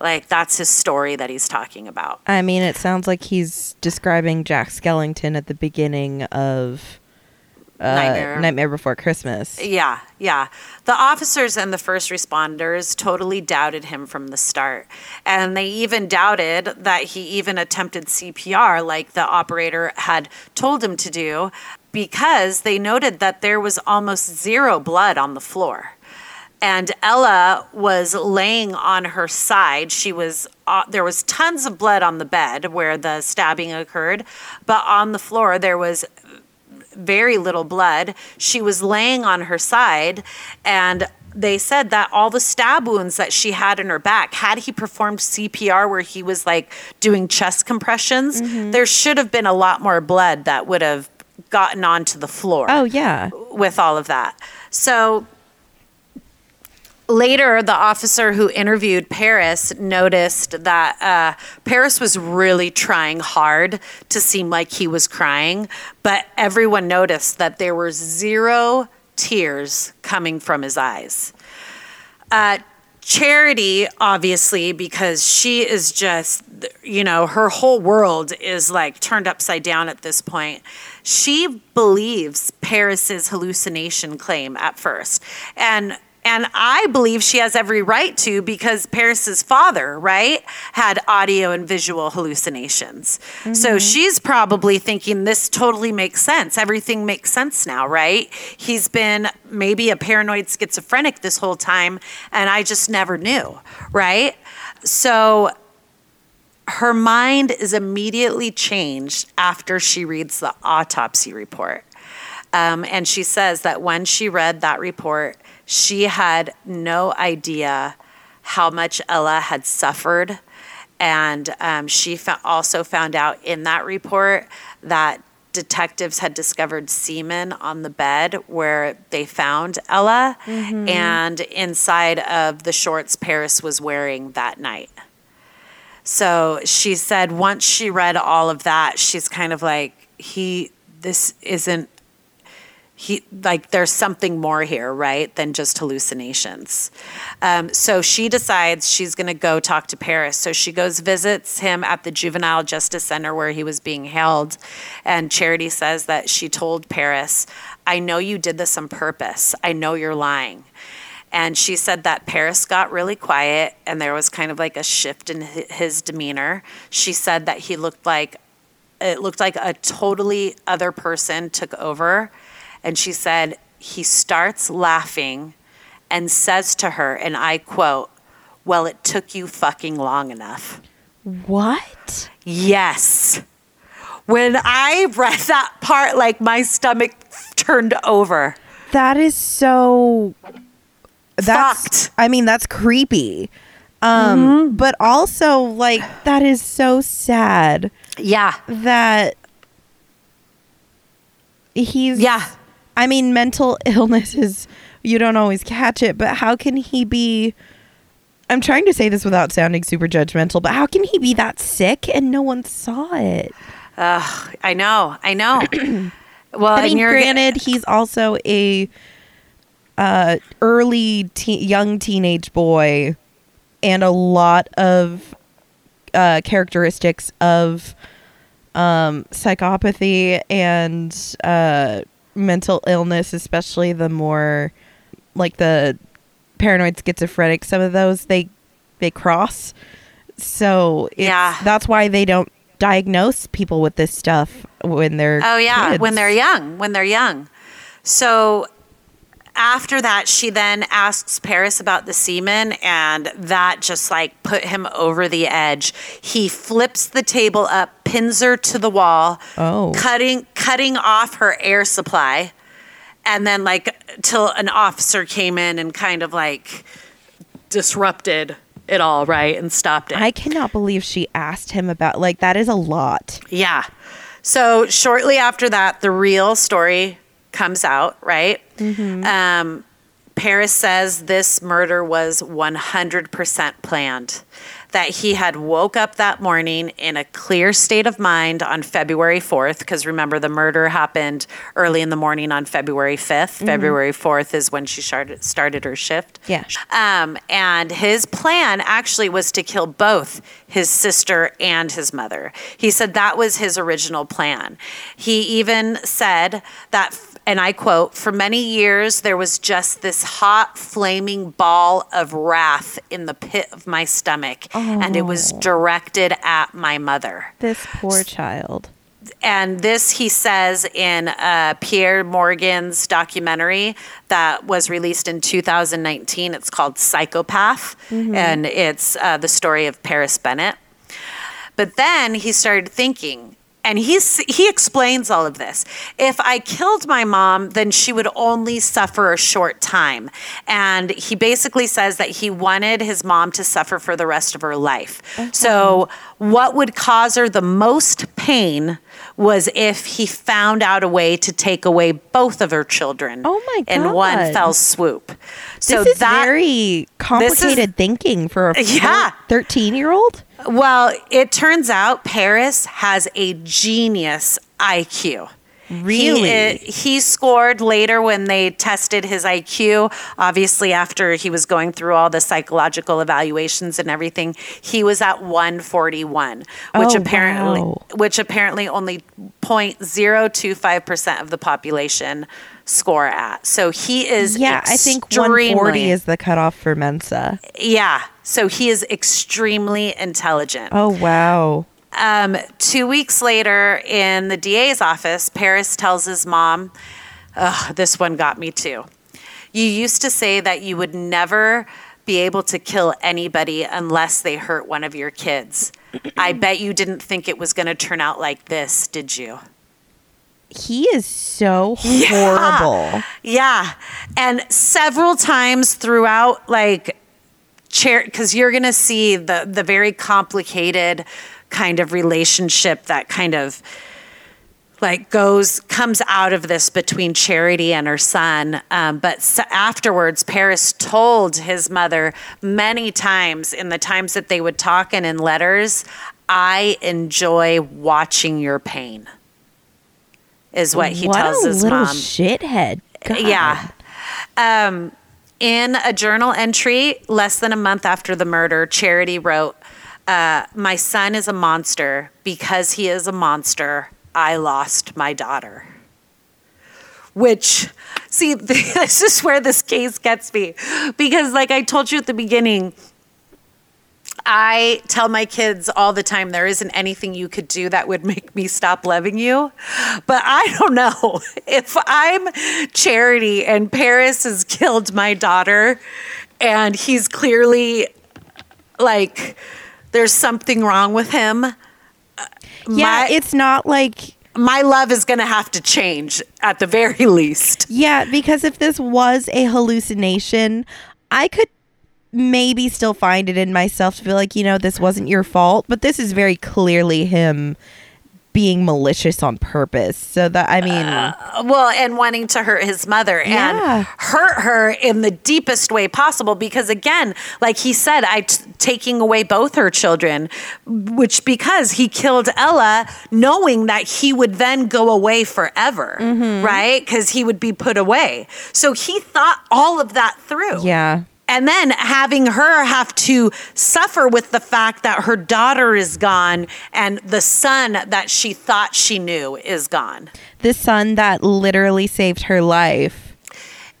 Like, that's his story that he's talking about. I mean, it sounds like he's describing Jack Skellington at the beginning of uh, Nightmare. Nightmare Before Christmas. Yeah, yeah. The officers and the first responders totally doubted him from the start. And they even doubted that he even attempted CPR like the operator had told him to do because they noted that there was almost zero blood on the floor. And Ella was laying on her side. She was uh, there was tons of blood on the bed where the stabbing occurred, but on the floor there was very little blood. She was laying on her side, and they said that all the stab wounds that she had in her back, had he performed CPR where he was like doing chest compressions, mm-hmm. there should have been a lot more blood that would have gotten onto the floor Oh, yeah. with all of that. So later, the officer who interviewed Paris noticed that uh, Paris was really trying hard to seem like he was crying, but everyone noticed that there were zero tears coming from his eyes. Uh, Charity, obviously, because she is just, you know, her whole world is like turned upside down at this point. She believes Paris's hallucination claim at first. And and I believe she has every right to because Paris's father, right, had audio and visual hallucinations. So she's probably thinking this totally makes sense. Everything makes sense now, right? He's been maybe a paranoid schizophrenic this whole time and I just never knew, right? So her mind is immediately changed after she reads the autopsy report. Um, and she says that when she read that report, she had no idea how much Ella had suffered. And um, she fo- also found out in that report that detectives had discovered semen on the bed where they found Ella. And inside of the shorts Paris was wearing that night. So she said once she read all of that, she's kind of like, he, this isn't, he, like, there's something more here, right, than just hallucinations. Um, so she decides she's going to go talk to Paris. So she goes, visits him at the Juvenile Justice Center where he was being held. And Charity says that she told Paris, I know you did this on purpose. I know you're lying. And she said that Paris got really quiet and there was kind of like a shift in his demeanor. She said that he looked like it looked like a totally other person took over. And she said he starts laughing and says to her, and I quote, Well, it took you fucking long enough. What? Yes. When I read that part, like my stomach turned over. That is so. That's. Fucked. I mean, that's creepy. Um, but also like that is so sad Yeah. that he's. Yeah. I mean, mental illness is you don't always catch it, but how can he be? I'm trying to say this without sounding super judgmental, but how can he be that sick and no one saw it? Ugh, I know. I know. well, I mean, granted, he's also a uh, early te- young teenage boy, and a lot of uh, characteristics of um, psychopathy and uh, mental illness, especially the more like the paranoid schizophrenic. Some of those they they cross. So it's, Yeah. that's why they don't diagnose people with this stuff when they're Oh yeah, kids. when they're young, when they're young. So after that, she then asks Paris about the semen, and that just like put him over the edge. He flips the table up, pins her to the wall, Oh. cutting cutting off her air supply, and then like till an officer came in and kind of like disrupted it all, right, and stopped it. I cannot believe she asked him about like that is a lot. Yeah. So shortly after that, the real story comes out, right? Um, Paris says this murder was 100% planned. That he had woke up that morning in a clear state of mind on February 4th, because remember, the murder happened early in the morning on February 5th. February 4th is when she started, started her shift. Yeah. Um, and his plan actually was to kill both his sister and his mother. He said that was his original plan. He even said that, and I quote, for many years there was just this hot, flaming ball of wrath in the pit of my stomach, and it was directed at my mother This poor child. and this he says in uh, Piers Morgan's documentary that was released in 2019. It's called Psychopath, and it's uh, the story of Paris Bennett. But then he started thinking, and he's, he explains all of this. If I killed my mom, then she would only suffer a short time. And he basically says that he wanted his mom to suffer for the rest of her life. So, what would cause her the most pain was if he found out a way to take away both of her children Oh my in one fell swoop. So this is that very complicated thinking for a Yeah. 13 year old. Well, it turns out Paris has a genius IQ. Really? He, he scored later when they tested his IQ. Obviously, after he was going through all the psychological evaluations and everything, he was at 141, which Oh, apparently, wow. which apparently only 0.025 percent of the population score at. So he is Yeah, I think extremely- 140 is the cutoff for Mensa. yeah. So he is extremely intelligent. Oh, wow. Um, two weeks later, in the DA's office, Paris tells his mom, Ugh, this one got me too. You used to say that you would never be able to kill anybody unless they hurt one of your kids. I bet you didn't think it was going to turn out like this, did you? He is so horrible. Yeah. And several times throughout, like, chair because you're going to see the the very complicated kind of relationship that kind of like goes comes out of this between charity and her son um, but s- afterwards paris told his mother many times in the times that they would talk and in letters i enjoy watching your pain is what he what tells a his little mom shithead. God. yeah. Um, in a journal entry less than a month after the murder, Charity wrote, uh, My son is a monster. Because he is a monster, I lost my daughter. Which, see, this is where this case gets me. Because, like I told you at the beginning, I tell my kids all the time there isn't anything you could do that would make me stop loving you. But I don't know. If I'm Charity and Paris has killed my daughter and he's clearly like there's something wrong with him, uh, Yeah, my, it's not like my love is going to have to change at the very least. Yeah, because if this was a hallucination, I could maybe still find it in myself to feel like, you know, this wasn't your fault, but this is very clearly him being malicious on purpose. So that I mean, well and wanting to hurt his mother Yeah. and hurt her in the deepest way possible because again like he said i t- taking away both her children which because he killed ella knowing that he would then go away forever Mm-hmm. right because he would be put away so he thought all of that through yeah. And then having her have to suffer with the fact that her daughter is gone and the son that she thought she knew is gone. The son that literally saved her life.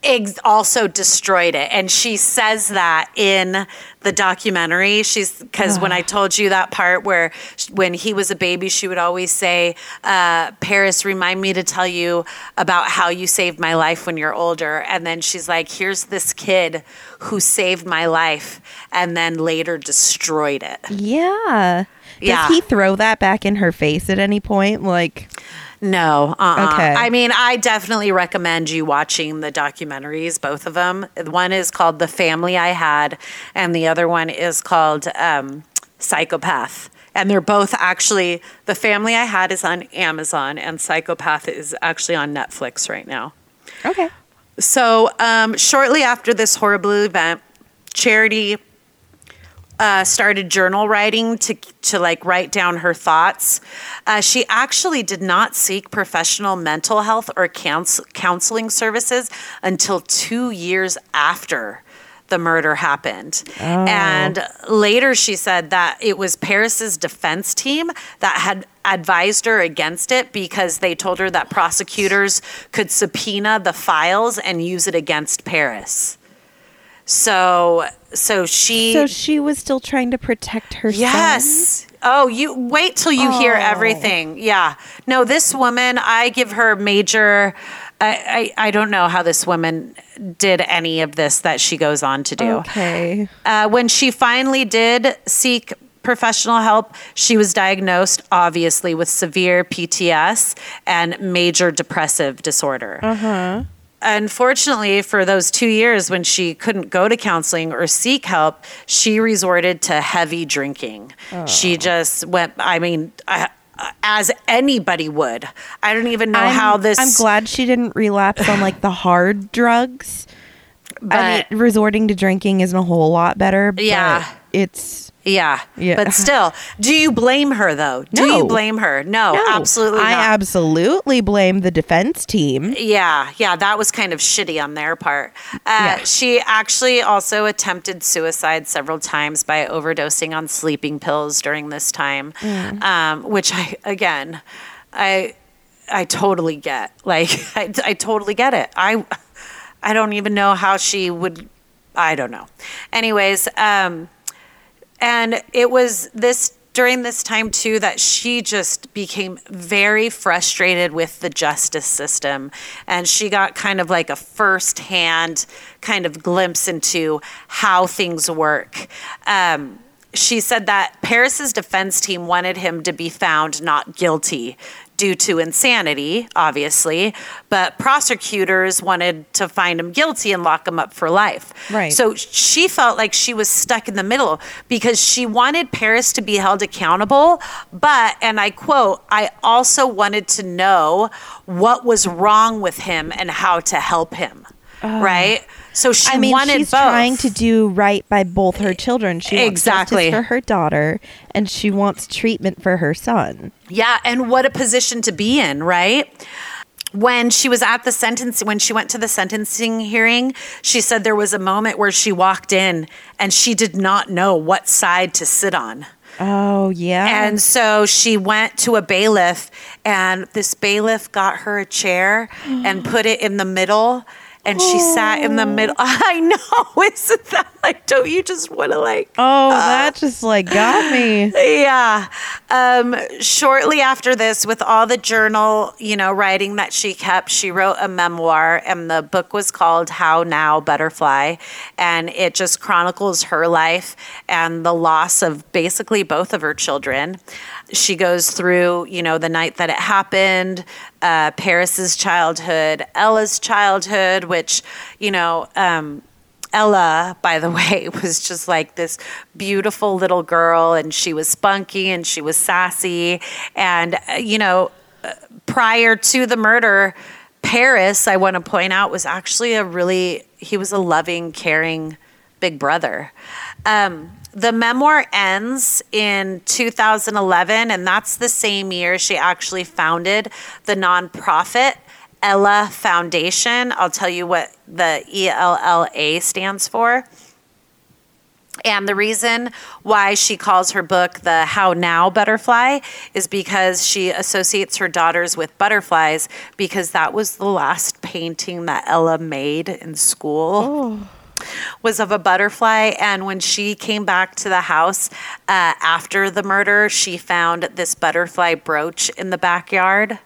ex- also destroyed it. And she says that in the documentary. She's because when i told you that part where sh- when he was a baby she would always say uh, paris remind me to tell you about how you saved my life when you're older. And then she's like here's this kid who saved my life and then later destroyed it Yeah. Does Yeah. he throw that back in her face at any point? Like, No. Uh-uh. Okay. I mean, I definitely recommend you watching the documentaries, both of them. One is called The Family I Had, and the other one is called um, Psychopath. And they're both actually, The Family I Had is on Amazon, and Psychopath is actually on Netflix right now. okay. So, um, shortly after this horrible event, Charity uh, started journal writing to to like write down her thoughts. Uh, she actually did not seek professional mental health or couns- counseling services until two years after the murder happened. And later she said that it was Paris's defense team that had advised her against it because they told her that prosecutors could subpoena the files and use it against Paris. So so she So she was still trying to protect her son? Yes. Oh, you wait till you hear Oh. everything. Yeah. No, this woman, I give her major. I, I I don't know how this woman did any of this that she goes on to do. Okay. Uh, when she finally did seek professional help, she was diagnosed, obviously, with severe PTS and major depressive disorder. Uh-huh. Unfortunately, for those two years when she couldn't go to counseling or seek help, she resorted to heavy drinking. She just went, I mean, I, as anybody would. I don't even know I'm, how this. I'm glad she didn't relapse on like the hard drugs. I But- mean, resorting to drinking isn't a whole lot better. But Yeah. It's Yeah. Yeah. But still, do you blame her though? Do you blame her? No, no, absolutely I absolutely blame the defense team. Yeah, yeah, that was kind of shitty on their part. Uh, Yeah. She actually also attempted suicide several times by overdosing on sleeping pills during this time, um, which I again, I I totally get. Like I, I totally get it. I I don't even know how she would. I don't know. Anyways, um, and it was this during this time too that she just became very frustrated with the justice system. And she got kind of like a first-hand kind of glimpse into how things work. Um, she said that Paris's defense team wanted him to be found not guilty due to insanity, obviously, but prosecutors wanted to find him guilty and lock him up for life. Right. So she felt like she was stuck in the middle because she wanted Paris to be held accountable, but, and I quote, I also wanted to know what was wrong with him and how to help him. Right? So she I mean, wanted she's both. trying to do right by both her children. She wants Exactly. justice for her daughter, and she wants treatment for her son. Yeah, and what a position to be in, right? When she was at the sentence, when she went to the sentencing hearing, she said there was a moment where she walked in and she did not know what side to sit on. Oh yeah, And so she went to a bailiff, and this bailiff got her a chair and put it in the middle. And she sat in the middle. I know, isn't that like? Don't you just want to like? oh that just like got me. Yeah. Um, shortly after this, with all the journal, you know, writing that she kept, she wrote a memoir, and the book was called How Now Butterfly. And it just chronicles her life and the loss of basically both of her children. She goes through, you know, the night that it happened, uh, Paris's childhood, Ella's childhood, which, you know, um, Ella, by the way, was just like this beautiful little girl, and she was spunky and she was sassy. And, uh, you know, uh, prior to the murder, Paris, I want to point out, was actually a really, he was a loving, caring big brother. Um, the memoir ends in 2011, and that's the same year she actually founded the nonprofit Ella Foundation. I'll tell you what the ELLA stands for. And the reason why she calls her book the How Now Butterfly is because she associates her daughters with butterflies because that was the last painting that Ella made in school. Was of a butterfly, and when she came back to the house uh, after the murder, she found this butterfly brooch in the backyard.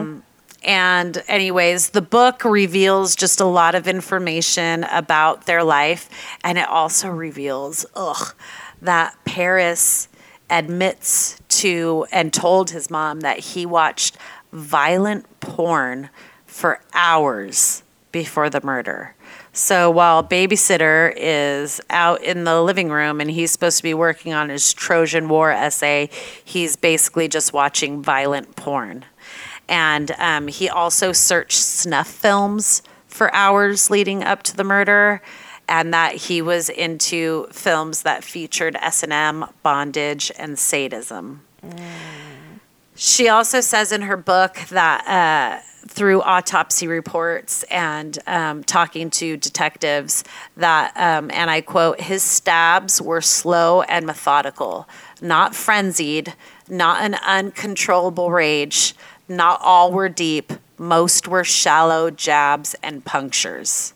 Um, and, anyways, the book reveals just a lot of information about their life. And it also reveals, ugh, that Paris admits to and told his mom that he watched violent porn for hours before the murder. So while babysitter is out in the living room and he's supposed to be working on his Trojan War essay, he's basically just watching violent porn. And um, he also searched snuff films for hours leading up to the murder, and that he was into films that featured S and M, bondage, and sadism. She also says in her book that uh, through autopsy reports and um, talking to detectives, that, um, and I quote, his stabs were slow and methodical, not frenzied, not an uncontrollable rage. Not all were deep, most were shallow jabs and punctures.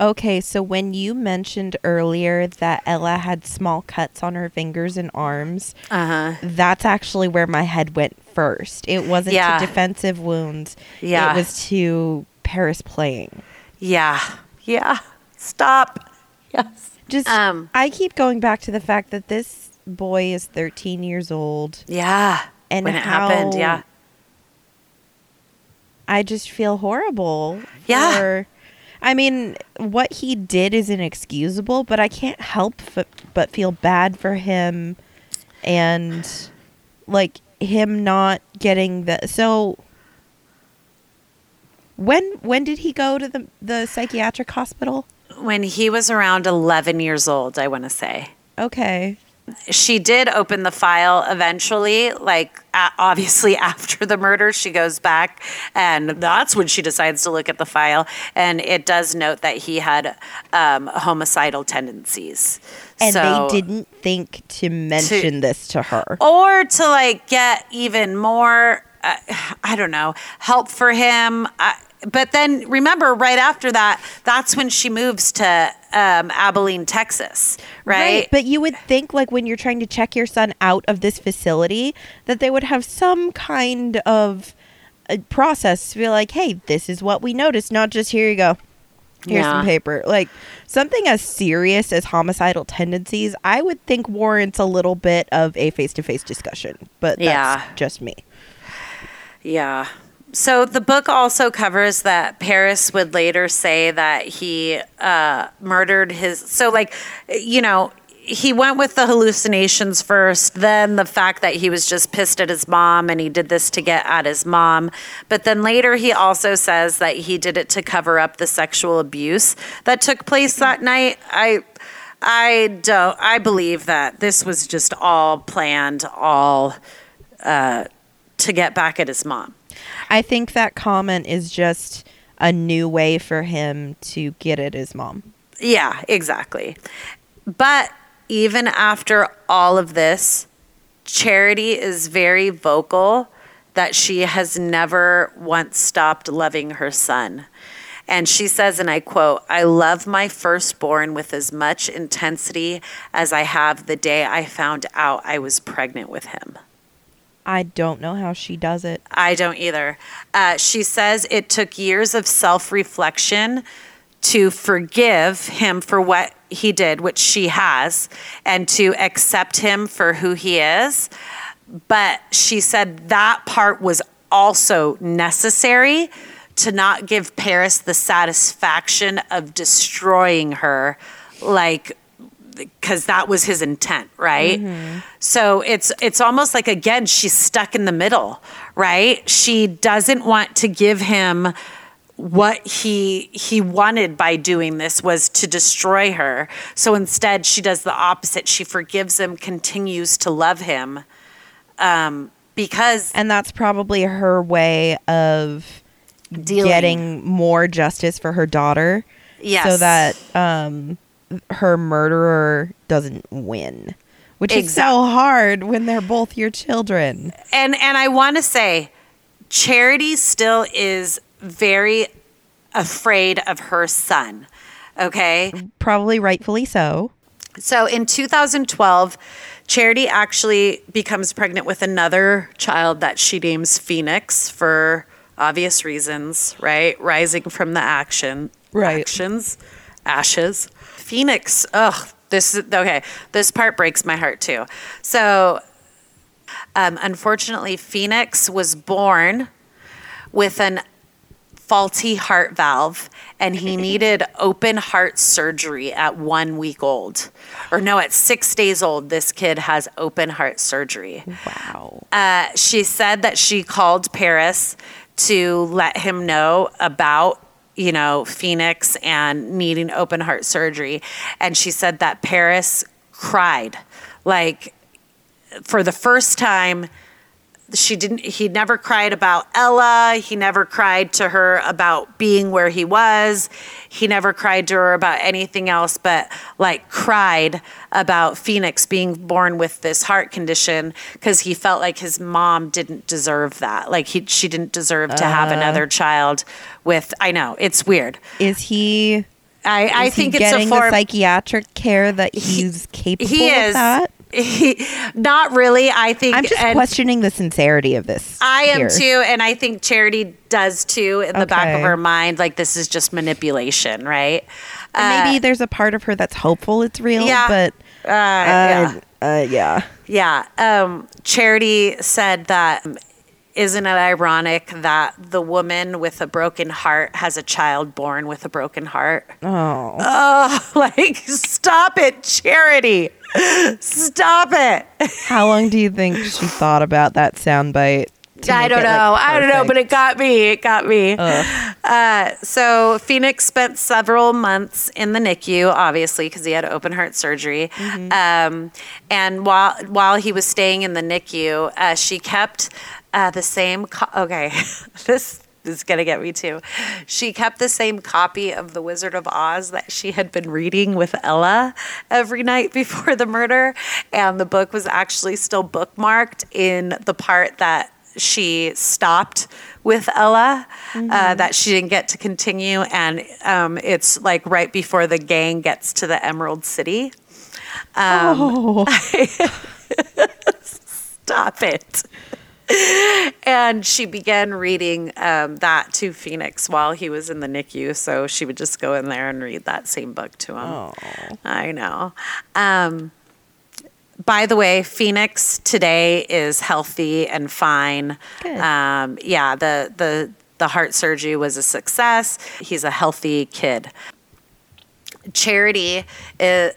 Okay, so when you mentioned earlier that Ella had small cuts on her fingers and arms, Uh huh. that's actually where my head went first. It wasn't Yeah. to defensive wounds. Yeah. It was to Paris playing. Yeah. Yeah. Stop. Yes. Just Um, I keep going back to the fact that this boy is 13 years old Yeah. and when it how happened, yeah. I just feel horrible. Yeah. For, I mean, what he did is inexcusable, but I can't help f- but feel bad for him and like him not getting the so when when did he go to the the psychiatric hospital? When he was around 11 years old, I want to say. Okay. She did open the file eventually like obviously after the murder she goes back and that's when she decides to look at the file and it does note that he had um, homicidal tendencies And So- they didn't think to mention this to her. or to like get even more uh, i don't know help for him I, but then remember right after that that's when she moves to um, abilene texas right, But you would think, like, when you're trying to check your son out of this facility, that they would have some kind of uh process to be like, hey, this is what we noticed, not just here you go. Here's some paper. Like something as serious as homicidal tendencies, I would think warrants a little bit of a face to face discussion. But that's Yeah. just me. Yeah. So the book also covers that Paris would later say that he uh, murdered his. So, like, you know, he went with the hallucinations first, then the fact that he was just pissed at his mom and he did this to get at his mom. But then later he also says that he did it to cover up the sexual abuse that took place that night. I I don't I believe that this was just all planned, all uh, to get back at his mom. I think that comment is just a new way for him to get at his mom. Yeah, exactly. But even after all of this, Charity is very vocal that she has never once stopped loving her son. And she says, and I quote, I love my firstborn with as much intensity as I have the day I found out I was pregnant with him. I don't know how she does it. I don't either. Uh, she says it took years of self reflection to forgive him for what he did, which she has, and to accept him for who he is. But she said that part was also necessary to not give Paris the satisfaction of destroying her, like because that was his intent, right? Mm-hmm. So it's it's almost like again she's stuck in the middle, right? She doesn't want to give him what he he wanted by doing this was to destroy her. So instead she does the opposite. She forgives him, continues to love him. Um, because and that's probably her way of dealing. getting more justice for her daughter. Yes. So that um her murderer doesn't win, which exactly. is so hard when they're both your children. And and I want to say, Charity still is very afraid of her son. Okay, probably rightfully so. So in 2012, Charity actually becomes pregnant with another child that she names Phoenix for obvious reasons, right? Rising from the action, right. actions, ashes. Phoenix, ugh, this is okay. This part breaks my heart too. So, um, unfortunately, Phoenix was born with an faulty heart valve and he needed open heart surgery at one week old. Or no, at six days old, this kid has open heart surgery. Wow. Uh, she said that she called Paris to let him know about you know, Phoenix and needing open heart surgery. And she said that Paris cried. Like, for the first time, she didn't he never cried about Ella, he never cried to her about being where he was. He never cried to her about anything else but like cried about Phoenix being born with this heart condition cuz he felt like his mom didn't deserve that. Like he she didn't deserve to have uh. another child with I know, it's weird. Is he I, I think it's getting a form, the psychiatric care that he's he, capable he is, of that. He, not really. I think I'm just questioning the sincerity of this. I here. am too, and I think Charity does too in the okay. back of her mind. Like this is just manipulation, right? Uh, maybe there's a part of her that's hopeful it's real, yeah, but uh, uh, yeah, uh, yeah, yeah. Um, Charity said that isn't it ironic that the woman with a broken heart has a child born with a broken heart? Oh. Oh, like, stop it, Charity. Stop it. How long do you think she thought about that soundbite? I don't know. Like, I don't know, but it got me. It got me. Uh, so Phoenix spent several months in the NICU, obviously, because he had open heart surgery. Mm-hmm. Um, and while while he was staying in the NICU, uh, she kept uh, the same. Co- okay, this is going to get me too. She kept the same copy of The Wizard of Oz that she had been reading with Ella every night before the murder. And the book was actually still bookmarked in the part that she stopped with Ella, uh, mm-hmm. uh, that she didn't get to continue. And um, it's like right before the gang gets to the Emerald City. Um, oh. stop it. and she began reading um, that to Phoenix while he was in the NICU. So she would just go in there and read that same book to him. Oh. I know. Um, by the way, Phoenix today is healthy and fine. Good. Um, yeah, the the the heart surgery was a success. He's a healthy kid. Charity, uh,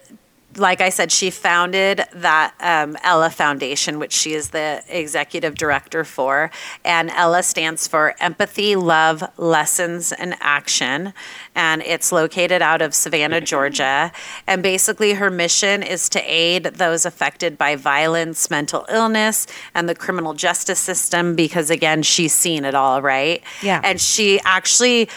like I said, she founded that um, Ella Foundation, which she is the executive director for. And Ella stands for Empathy, Love, Lessons, and Action. And it's located out of Savannah, Georgia. And basically, her mission is to aid those affected by violence, mental illness, and the criminal justice system because, again, she's seen it all, right? Yeah. And she actually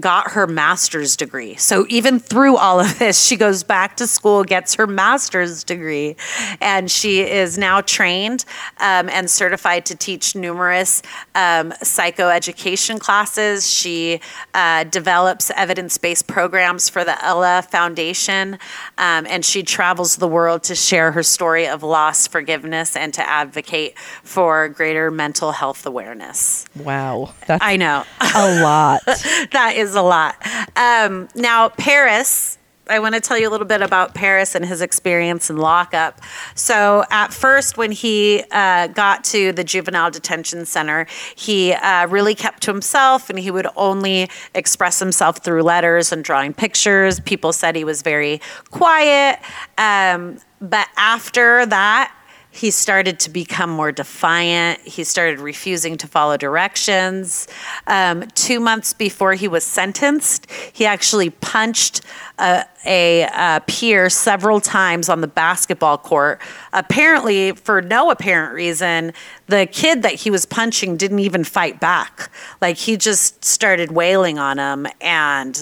got her master's degree. So even through all of this, she goes back to school, gets her master's degree, and she is now trained um, and certified to teach numerous um, psychoeducation classes. She uh, develops evidence based programs for the Ella Foundation, um, and she travels the world to share her story of loss, forgiveness, and to advocate for greater mental health awareness. Wow. That's I know. a lot. that is a lot. Um, now, Paris, I want to tell you a little bit about Paris and his experience in lockup. So, at first, when he uh, got to the juvenile detention center, he uh, really kept to himself and he would only express himself through letters and drawing pictures. People said he was very quiet. Um, but after that, he started to become more defiant. He started refusing to follow directions. Um, two months before he was sentenced, he actually punched a, a, a peer several times on the basketball court. Apparently, for no apparent reason, the kid that he was punching didn't even fight back. Like he just started wailing on him, and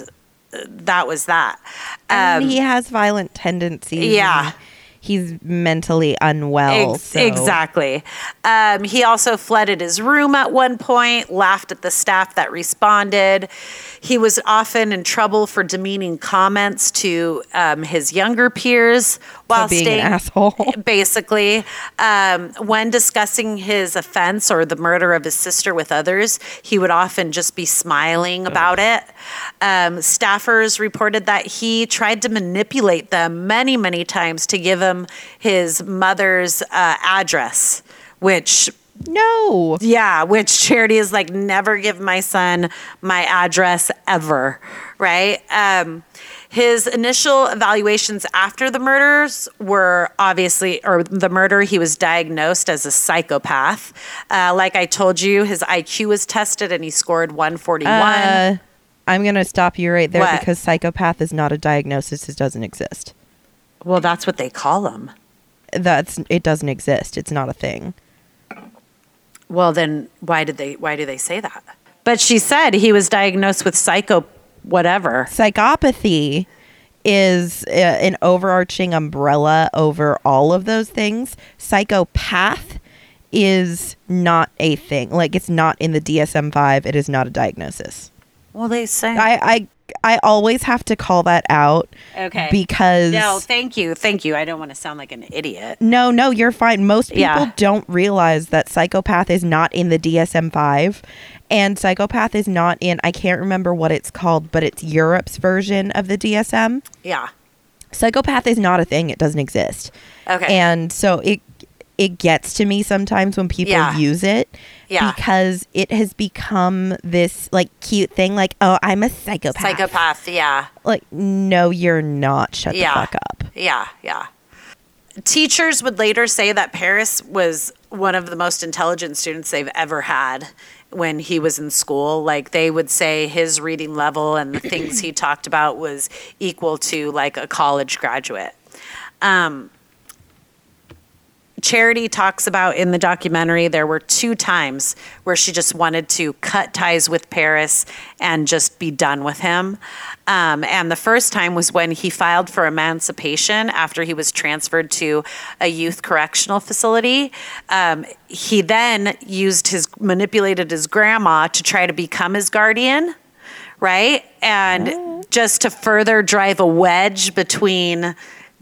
that was that. and Um, he has violent tendencies. Yeah. and He's mentally unwell. Ex- so- Exactly. Um, he also flooded his room at one point, laughed at the staff that responded. He was often in trouble for demeaning comments to um, his younger peers while being staying an asshole. basically um, when discussing his offense or the murder of his sister with others he would often just be smiling about it um, staffers reported that he tried to manipulate them many many times to give him his mother's uh, address which No. yeah, which charity is like never give my son my address ever, right? Um, his initial evaluations after the murders were obviously, or the murder, he was diagnosed as a psychopath. Uh, like I told you, his IQ was tested and he scored 141. Uh, I'm going to stop you right there What? because psychopath is not a diagnosis. It doesn't exist. well, that's what they call him. That's it doesn't exist. It's not a thing. Well, then why did they? Why do they say that? But she said he was diagnosed with psycho, whatever. Psychopathy is uh, an overarching umbrella over all of those things. Psychopath is not a thing. Like it's not in the DSM-5. It is not a diagnosis. Well, they say. I I I always have to call that out Okay. because No, thank you, thank you. I don't want to sound like an idiot. No, no, you're fine. Most people Yeah. don't realize that psychopath is not in the DSM 5 and psychopath is not in I can't remember what it's called, but it's Europe's version of the DSM. Yeah. Psychopath is not a thing. It doesn't exist. Okay. And so it it gets to me sometimes when people Yeah. use it Yeah. because it has become this like cute thing like, "Oh, I'm a psychopath." Psychopath. Yeah. Like, no, you're not. Shut Yeah. the fuck up. Yeah. Yeah. Teachers would later say that Paris was one of the most intelligent students they've ever had when he was in school. Like they would say his reading level and the things he talked about was equal to like a college graduate. Um, Charity talks about in the documentary there were two times where she just wanted to cut ties with Paris and just be done with him. Um, and the first time was when he filed for emancipation after he was transferred to a youth correctional facility. Um, he then used his manipulated his grandma to try to become his guardian, right? And just to further drive a wedge between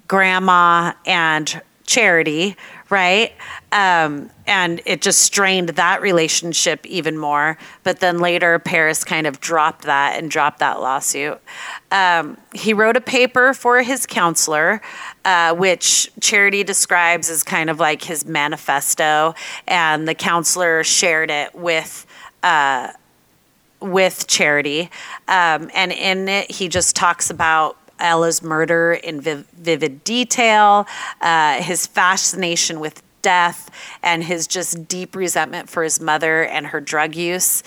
grandma and charity right? Um, and it just strained that relationship even more. But then later, Paris kind of dropped that and dropped that lawsuit. Um, he wrote a paper for his counselor, uh, which Charity describes as kind of like his manifesto, and the counselor shared it with. Uh, with Charity, um, and in it, he just talks about Ella's murder in viv- vivid detail, uh, his fascination with death, and his just deep resentment for his mother and her drug use.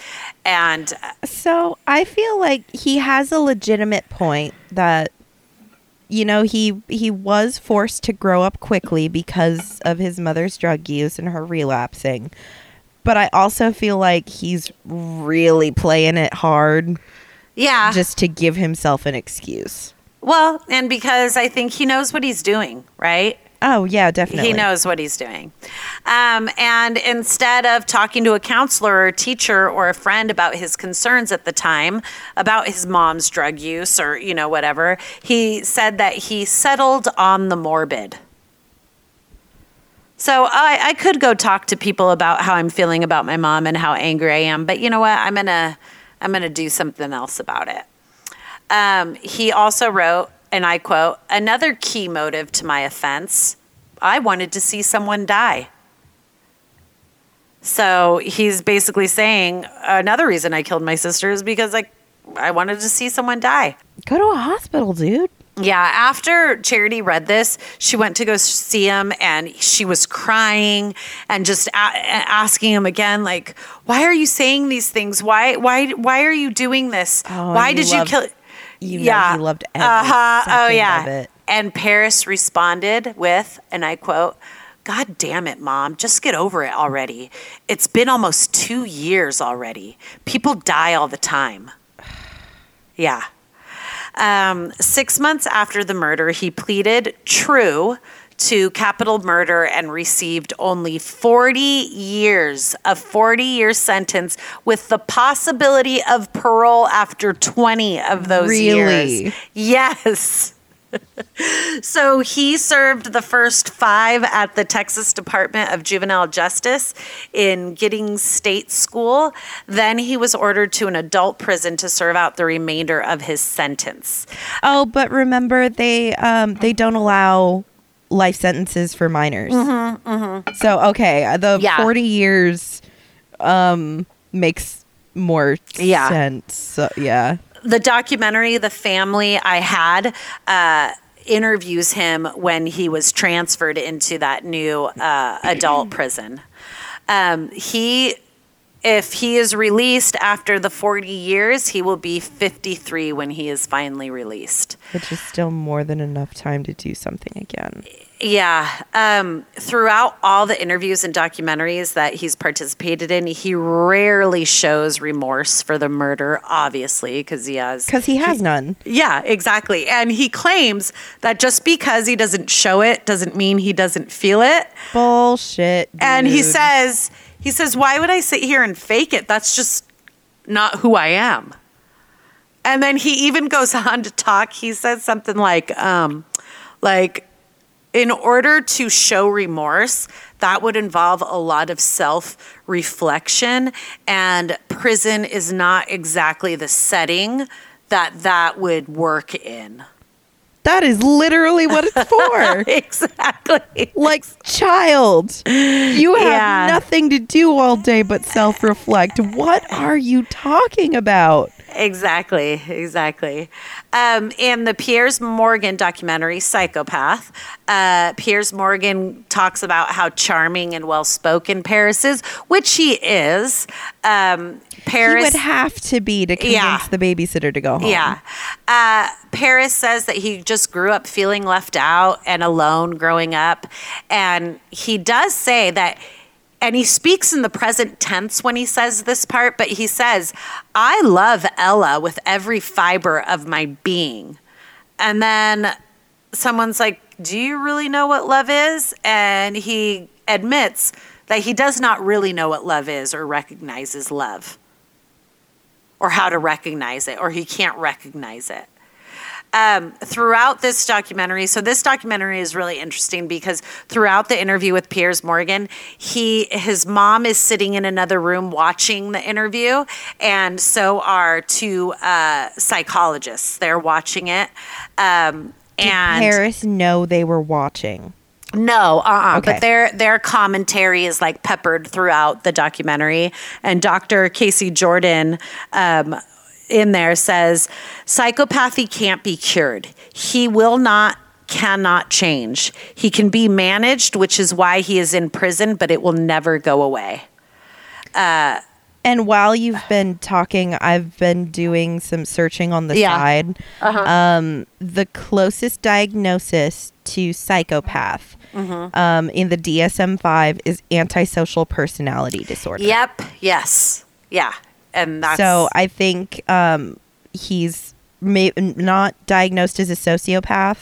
And So I feel like he has a legitimate point that you know he he was forced to grow up quickly because of his mother's drug use and her relapsing. But I also feel like he's really playing it hard yeah, just to give himself an excuse. Well, and because I think he knows what he's doing, right? Oh yeah, definitely. He knows what he's doing. Um, and instead of talking to a counselor or a teacher or a friend about his concerns at the time, about his mom's drug use or, you know, whatever, he said that he settled on the morbid. So I, I could go talk to people about how I'm feeling about my mom and how angry I am, but you know what? I'm gonna I'm gonna do something else about it. Um, he also wrote, and I quote, another key motive to my offense I wanted to see someone die. So he's basically saying another reason I killed my sister is because like I wanted to see someone die. Go to a hospital, dude. Yeah, after Charity read this, she went to go see him and she was crying and just a- asking him again like, "Why are you saying these things? Why why why are you doing this? Oh, why did you you kill You know he loved every uh-huh. Oh yeah. And Paris responded with, and I quote, God damn it, mom, just get over it already. It's been almost two years already. People die all the time. Yeah. Um, six months after the murder, he pleaded true to capital murder and received only 40 years, a 40 year sentence with the possibility of parole after 20 of those Really? years. Yes. So he served the first five at the Texas Department of Juvenile Justice in Giddings State School. Then he was ordered to an adult prison to serve out the remainder of his sentence. Oh, but remember they um they don't allow life sentences for minors. So okay, the Yeah. forty years um makes more Yeah. sense. So, yeah. the documentary the family i had uh, interviews him when he was transferred into that new uh, adult prison um, he if he is released after the 40 years he will be 53 when he is finally released Which is still more than enough time to do something again. Yeah. Um, throughout all the interviews and documentaries that he's participated in, he rarely shows remorse for the murder, obviously, because he has. Because he has none. Yeah, exactly. And he claims that just because he doesn't show it doesn't mean he doesn't feel it. Bullshit. And he says, he says, why would I sit here and fake it? That's just not who I am. And then he even goes on to talk. He says something like, um, like, in order to show remorse, that would involve a lot of self reflection, and prison is not exactly the setting that that would work in. That is literally what it's for. exactly. like child you have Yeah. nothing to do all day but self-reflect what are you talking about Exactly, exactly. Um, in the Piers Morgan documentary, Psychopath, uh, Piers Morgan talks about how charming and well spoken Paris is, which he is. Um, Paris. he would have to be to convince Yeah. the babysitter to go home Yeah. Uh, Paris says that he just grew up feeling left out and alone growing up. And he does say that, and he speaks in the present tense when he says this part, but he says, I love Ella with every fiber of my being. And then someone's like, Do you really know what love is? And he admits that he does not really know what love is or recognizes love or how to recognize it, or he can't recognize it. Um, throughout this documentary, so this documentary is really interesting because throughout the interview with Piers Morgan, he his mom is sitting in another room watching the interview, and so are two uh, psychologists. They're watching it, um, and Paris know they were watching. no, uh-uh. Okay. But their their commentary is like peppered throughout the documentary. And Dr. Casey Jordan um, in there says psychopathy can't be cured. He will not cannot change. He can be managed, which is why he is in prison, but it will never go away. And while you've been talking, I've been doing some searching on the Yeah. side. Um, the closest diagnosis to psychopath Mm-hmm. um, in the DSM 5 is antisocial personality disorder. Yep. Yes. Yeah. And that's So I think um, he's may- not diagnosed as a sociopath.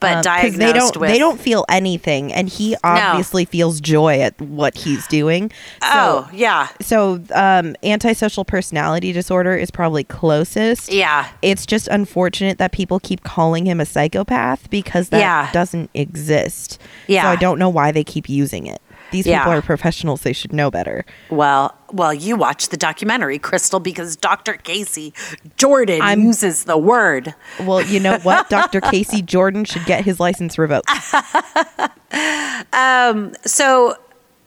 But um, 'cause they diagnosed don't with- they don't feel anything, and he obviously feels joy at what he's doing. So, oh yeah, so um, antisocial personality disorder is probably closest. yeah. It's just unfortunate that people keep calling him a psychopath because that Yeah. doesn't exist. Yeah. So I don't know why they keep using it. These Yeah. people are professionals; they should know better. Well, well, you watch the documentary, Crystal, because Dr. Casey Jordan I'm- uses the word. Well, you know what? Dr. Casey Jordan should get his license revoked. So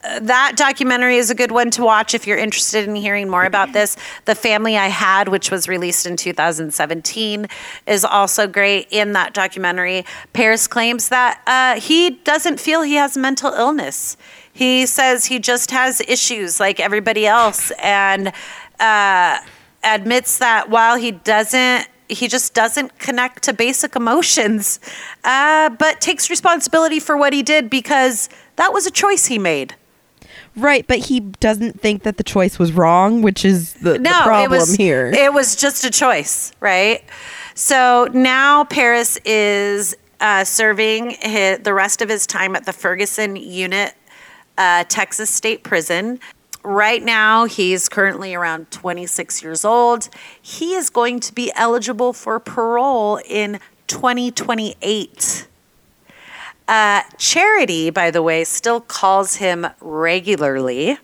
uh, that documentary is a good one to watch if you're interested in hearing more about this. The Family I Had, which was released in 2017, is also great in that documentary. Paris claims that uh, he doesn't feel he has mental illness. He says he just has issues like everybody else and uh, admits that while he doesn't he just doesn't connect to basic emotions, uh, but takes responsibility for what he did because that was a choice he made. Right, but he doesn't think that the choice was wrong, which is the, the problem it was here. It was just a choice, right? So now Paris is uh, serving hi the rest of his time at the Ferguson Unit, uh, Texas State Prison. Right now, he's currently around 26 years old. He is going to be eligible for parole in 2028. Uh, Charity, by the way, still calls him regularly.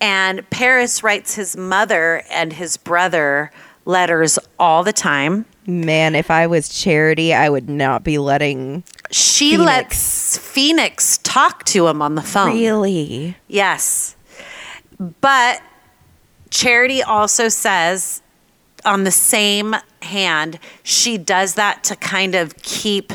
And Paris writes his mother and his brother letters all the time. Man, if I was charity, I would not be letting. She Phoenix. lets Phoenix talk to him on the phone. Really? Yes. But Charity also says on the same hand, she does that to kind of keep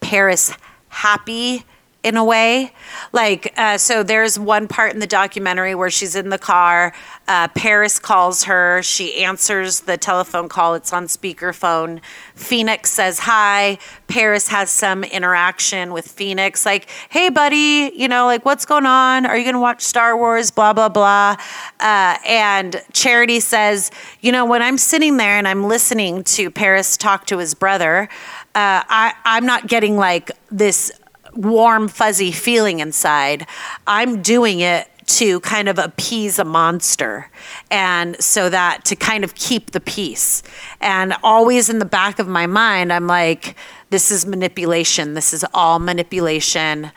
Paris happy in a way. Like, uh, so there's one part in the documentary where she's in the car. Uh, Paris calls her. She answers the telephone call. It's on speakerphone. Phoenix says hi. Paris has some interaction with Phoenix, like, hey, buddy, you know, like, what's going on? Are you going to watch Star Wars? Blah, blah, blah. Uh, and Charity says, you know, when I'm sitting there and I'm listening to Paris talk to his brother, uh, I, I'm not getting like this warm, fuzzy feeling inside. I'm doing it to kind of appease a monster and so that to kind of keep the peace. And always in the back of my mind, I'm like, this is manipulation. This is all manipulation.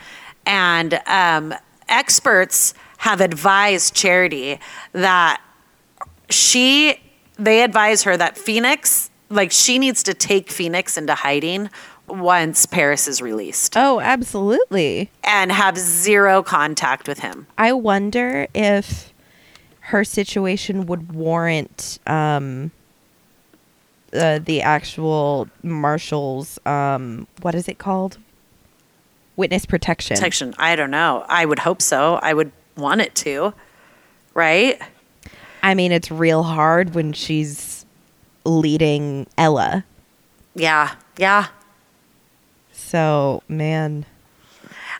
And um, experts have advised Charity that she, they advise her that Phoenix, like she needs to take Phoenix into hiding once Paris is released Oh, absolutely. and have zero contact with him. I wonder if her situation would warrant um, uh, the actual marshal's um, what is it called? Witness protection. Protection. I don't know. I would hope so. I would want it to. Right? I mean, it's real hard when she's leading Ella. Yeah. Yeah. So, man,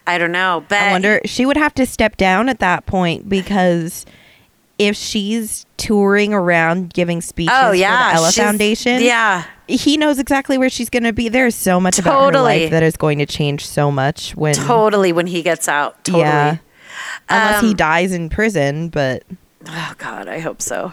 I don't know. But I wonder she would have to step down at that point because if she's touring around giving speeches Oh yeah. for the Ella Foundation, Yeah. he knows exactly where she's going to be. There's so much about her life that is going to change so much when Totally when he gets out. Totally. Yeah. unless he Um, dies in prison, but Oh God, I hope so.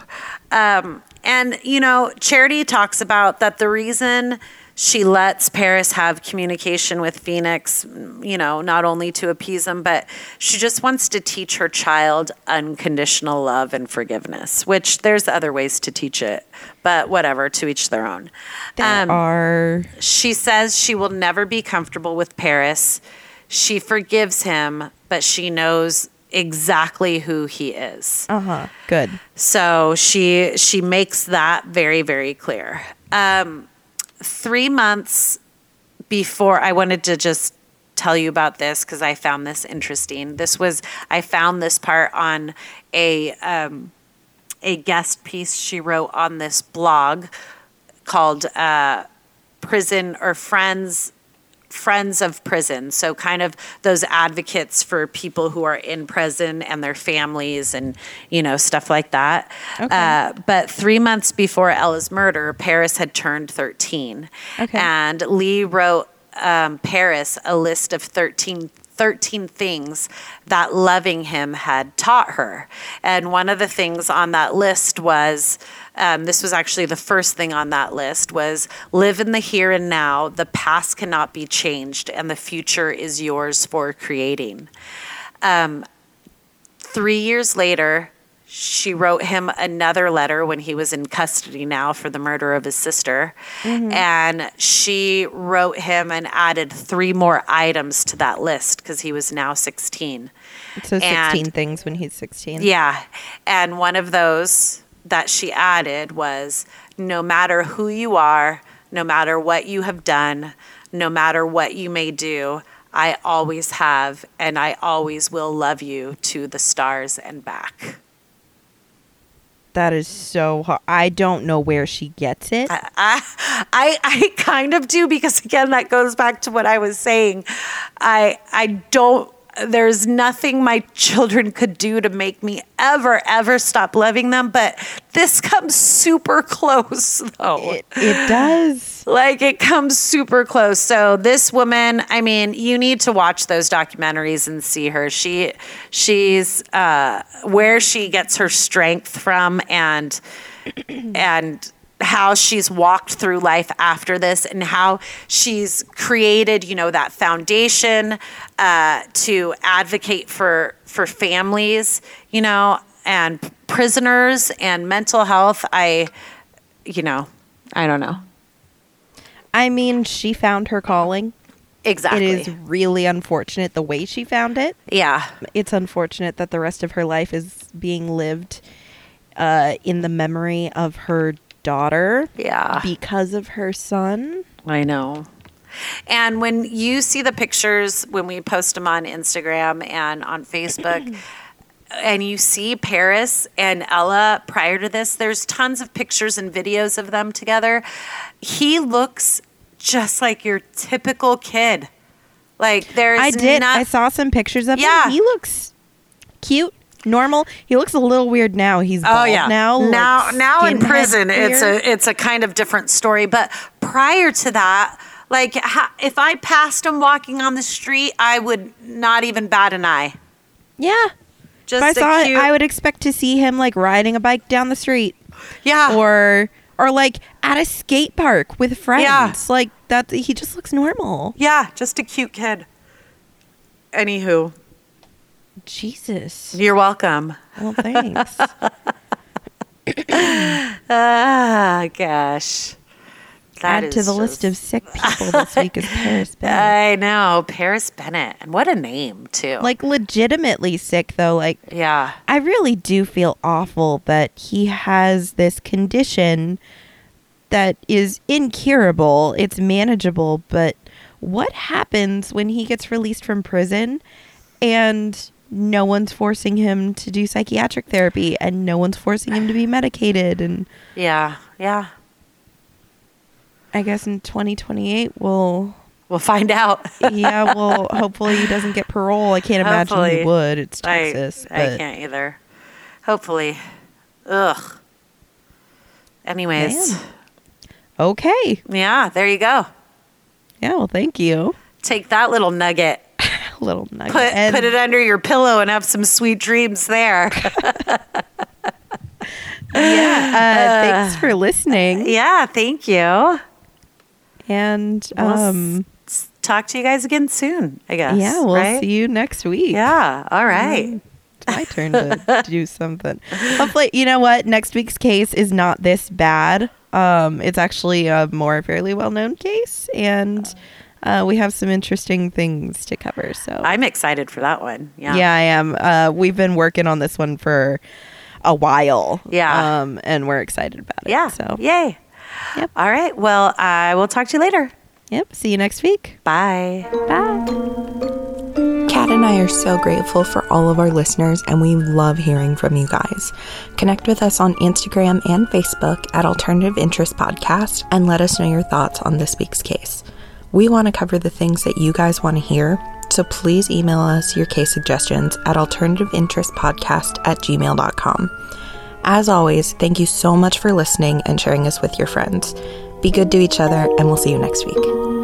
Um, and you know, Charity talks about that the reason she lets Paris have communication with Phoenix, you know, not only to appease him, but she just wants to teach her child unconditional love and forgiveness, which there's other ways to teach it, but whatever, to each their own. There Um, are she says she will never be comfortable with Paris. She forgives him, but she knows exactly who he is. uh huh. Good. So she she makes that very very clear. Um, three months before, I wanted to just tell you about this because I found this interesting. This was I found this part on a um, a guest piece she wrote on this blog called uh, "Prison or Friends." Friends of prison so kind of those advocates for people who are in prison and their families and you know stuff like that Okay. uh, but three months before ella's murder paris had turned 13 Okay. and lee wrote um, paris a list of 13 13 things that loving him had taught her. And one of the things on that list was um, this was actually the first thing on that list was live in the here and now. The past cannot be changed, and the future is yours for creating. Um, three years later, she wrote him another letter when he was in custody now for the murder of his sister. And she wrote him and added three more items to that list because he was now 16. So 16 And- things when he's 16. Yeah. And one of those that she added was no matter who you are, no matter what you have done, no matter what you may do, I always have and I always will love you to the stars and back. That is so hard. I don't know where she gets it. I, I, I kind of do because again, that goes back to what I was saying. I, I don't. There's nothing my children could do to make me ever, ever stop loving them. But this comes super close, though. it, it does. Like it comes super close. So this woman, I mean, you need to watch those documentaries and see her. She she's uh where she gets her strength from and and how she's walked through life after this and how she's created, you know, that foundation uh, to advocate for for families, you know, and prisoners and mental health. I, you know, I don't know. I mean, she found her calling. Exactly. It is really unfortunate the way she found it. Yeah. It's unfortunate that the rest of her life is being lived uh, in the memory of her daughter Yeah. because of her son. I know. And when you see the pictures when we post them on Instagram and on Facebook, and you see Paris and Ella prior to this, there's tons of pictures and videos of them together. He looks just like your typical kid. Like there's I did. not- I saw some pictures of Yeah. him. He looks cute, normal. He looks a little weird now. He's oh, bald Oh yeah. now. like now now in prison, it's a it's a kind of different story. But prior to that, like if I passed him walking on the street, I would not even bat an eye. yeah. Just if I saw it, I would expect to see him like riding a bike down the street, yeah. or or like at a skate park with friends. Yeah. Like that. He just looks normal. yeah, just a cute kid. Anywho, Jesus. you're welcome. Well, thanks. Ah, gosh. That Add to the list of sick people this week is Paris Bennett. I know Paris Bennett, and what a name too. like legitimately sick though. Like yeah, I really do feel awful that he has this condition that is incurable. It's manageable, but what happens when he gets released from prison and no one's forcing him to do psychiatric therapy and no one's forcing him to be medicated and yeah, yeah. I guess in 2028 we'll We'll find out. yeah, well hopefully he doesn't get parole. I can't imagine Hopefully. he would. It's Texas. I but can't either. Hopefully. Ugh. Anyways, Man. Okay. yeah, there you go. Yeah, well thank you. Take that little nugget. Little nugget. Put And- put it under your pillow and have some sweet dreams there. yeah. Uh, thanks for listening. yeah, thank you. And We'll um, s- talk to you guys again soon, I guess. yeah, we'll right? see you next week. Yeah. All right. It's my turn to do something. Hopefully, you know what? Next week's case is not this bad. Um, it's actually a more fairly well known case, and uh, we have some interesting things to cover. So, I'm excited for that one. Yeah. yeah, I am. Uh, we've been working on this one for a while. Yeah. Um, and we're excited about it. Yeah. So, Yay. Yep. All right. Well, I will talk to you later. yep. See you next week. Bye. Bye. Kat and I are so grateful for all of our listeners, and we love hearing from you guys. Connect with us on Instagram and Facebook at Alternative Interest Podcast and let us know your thoughts on this week's case. We want to cover the things that you guys want to hear, so please email us your case suggestions at alternativeinterestpodcast at gmail.com. As always, thank you so much for listening and sharing us with your friends. Be good to each other, and we'll see you next week.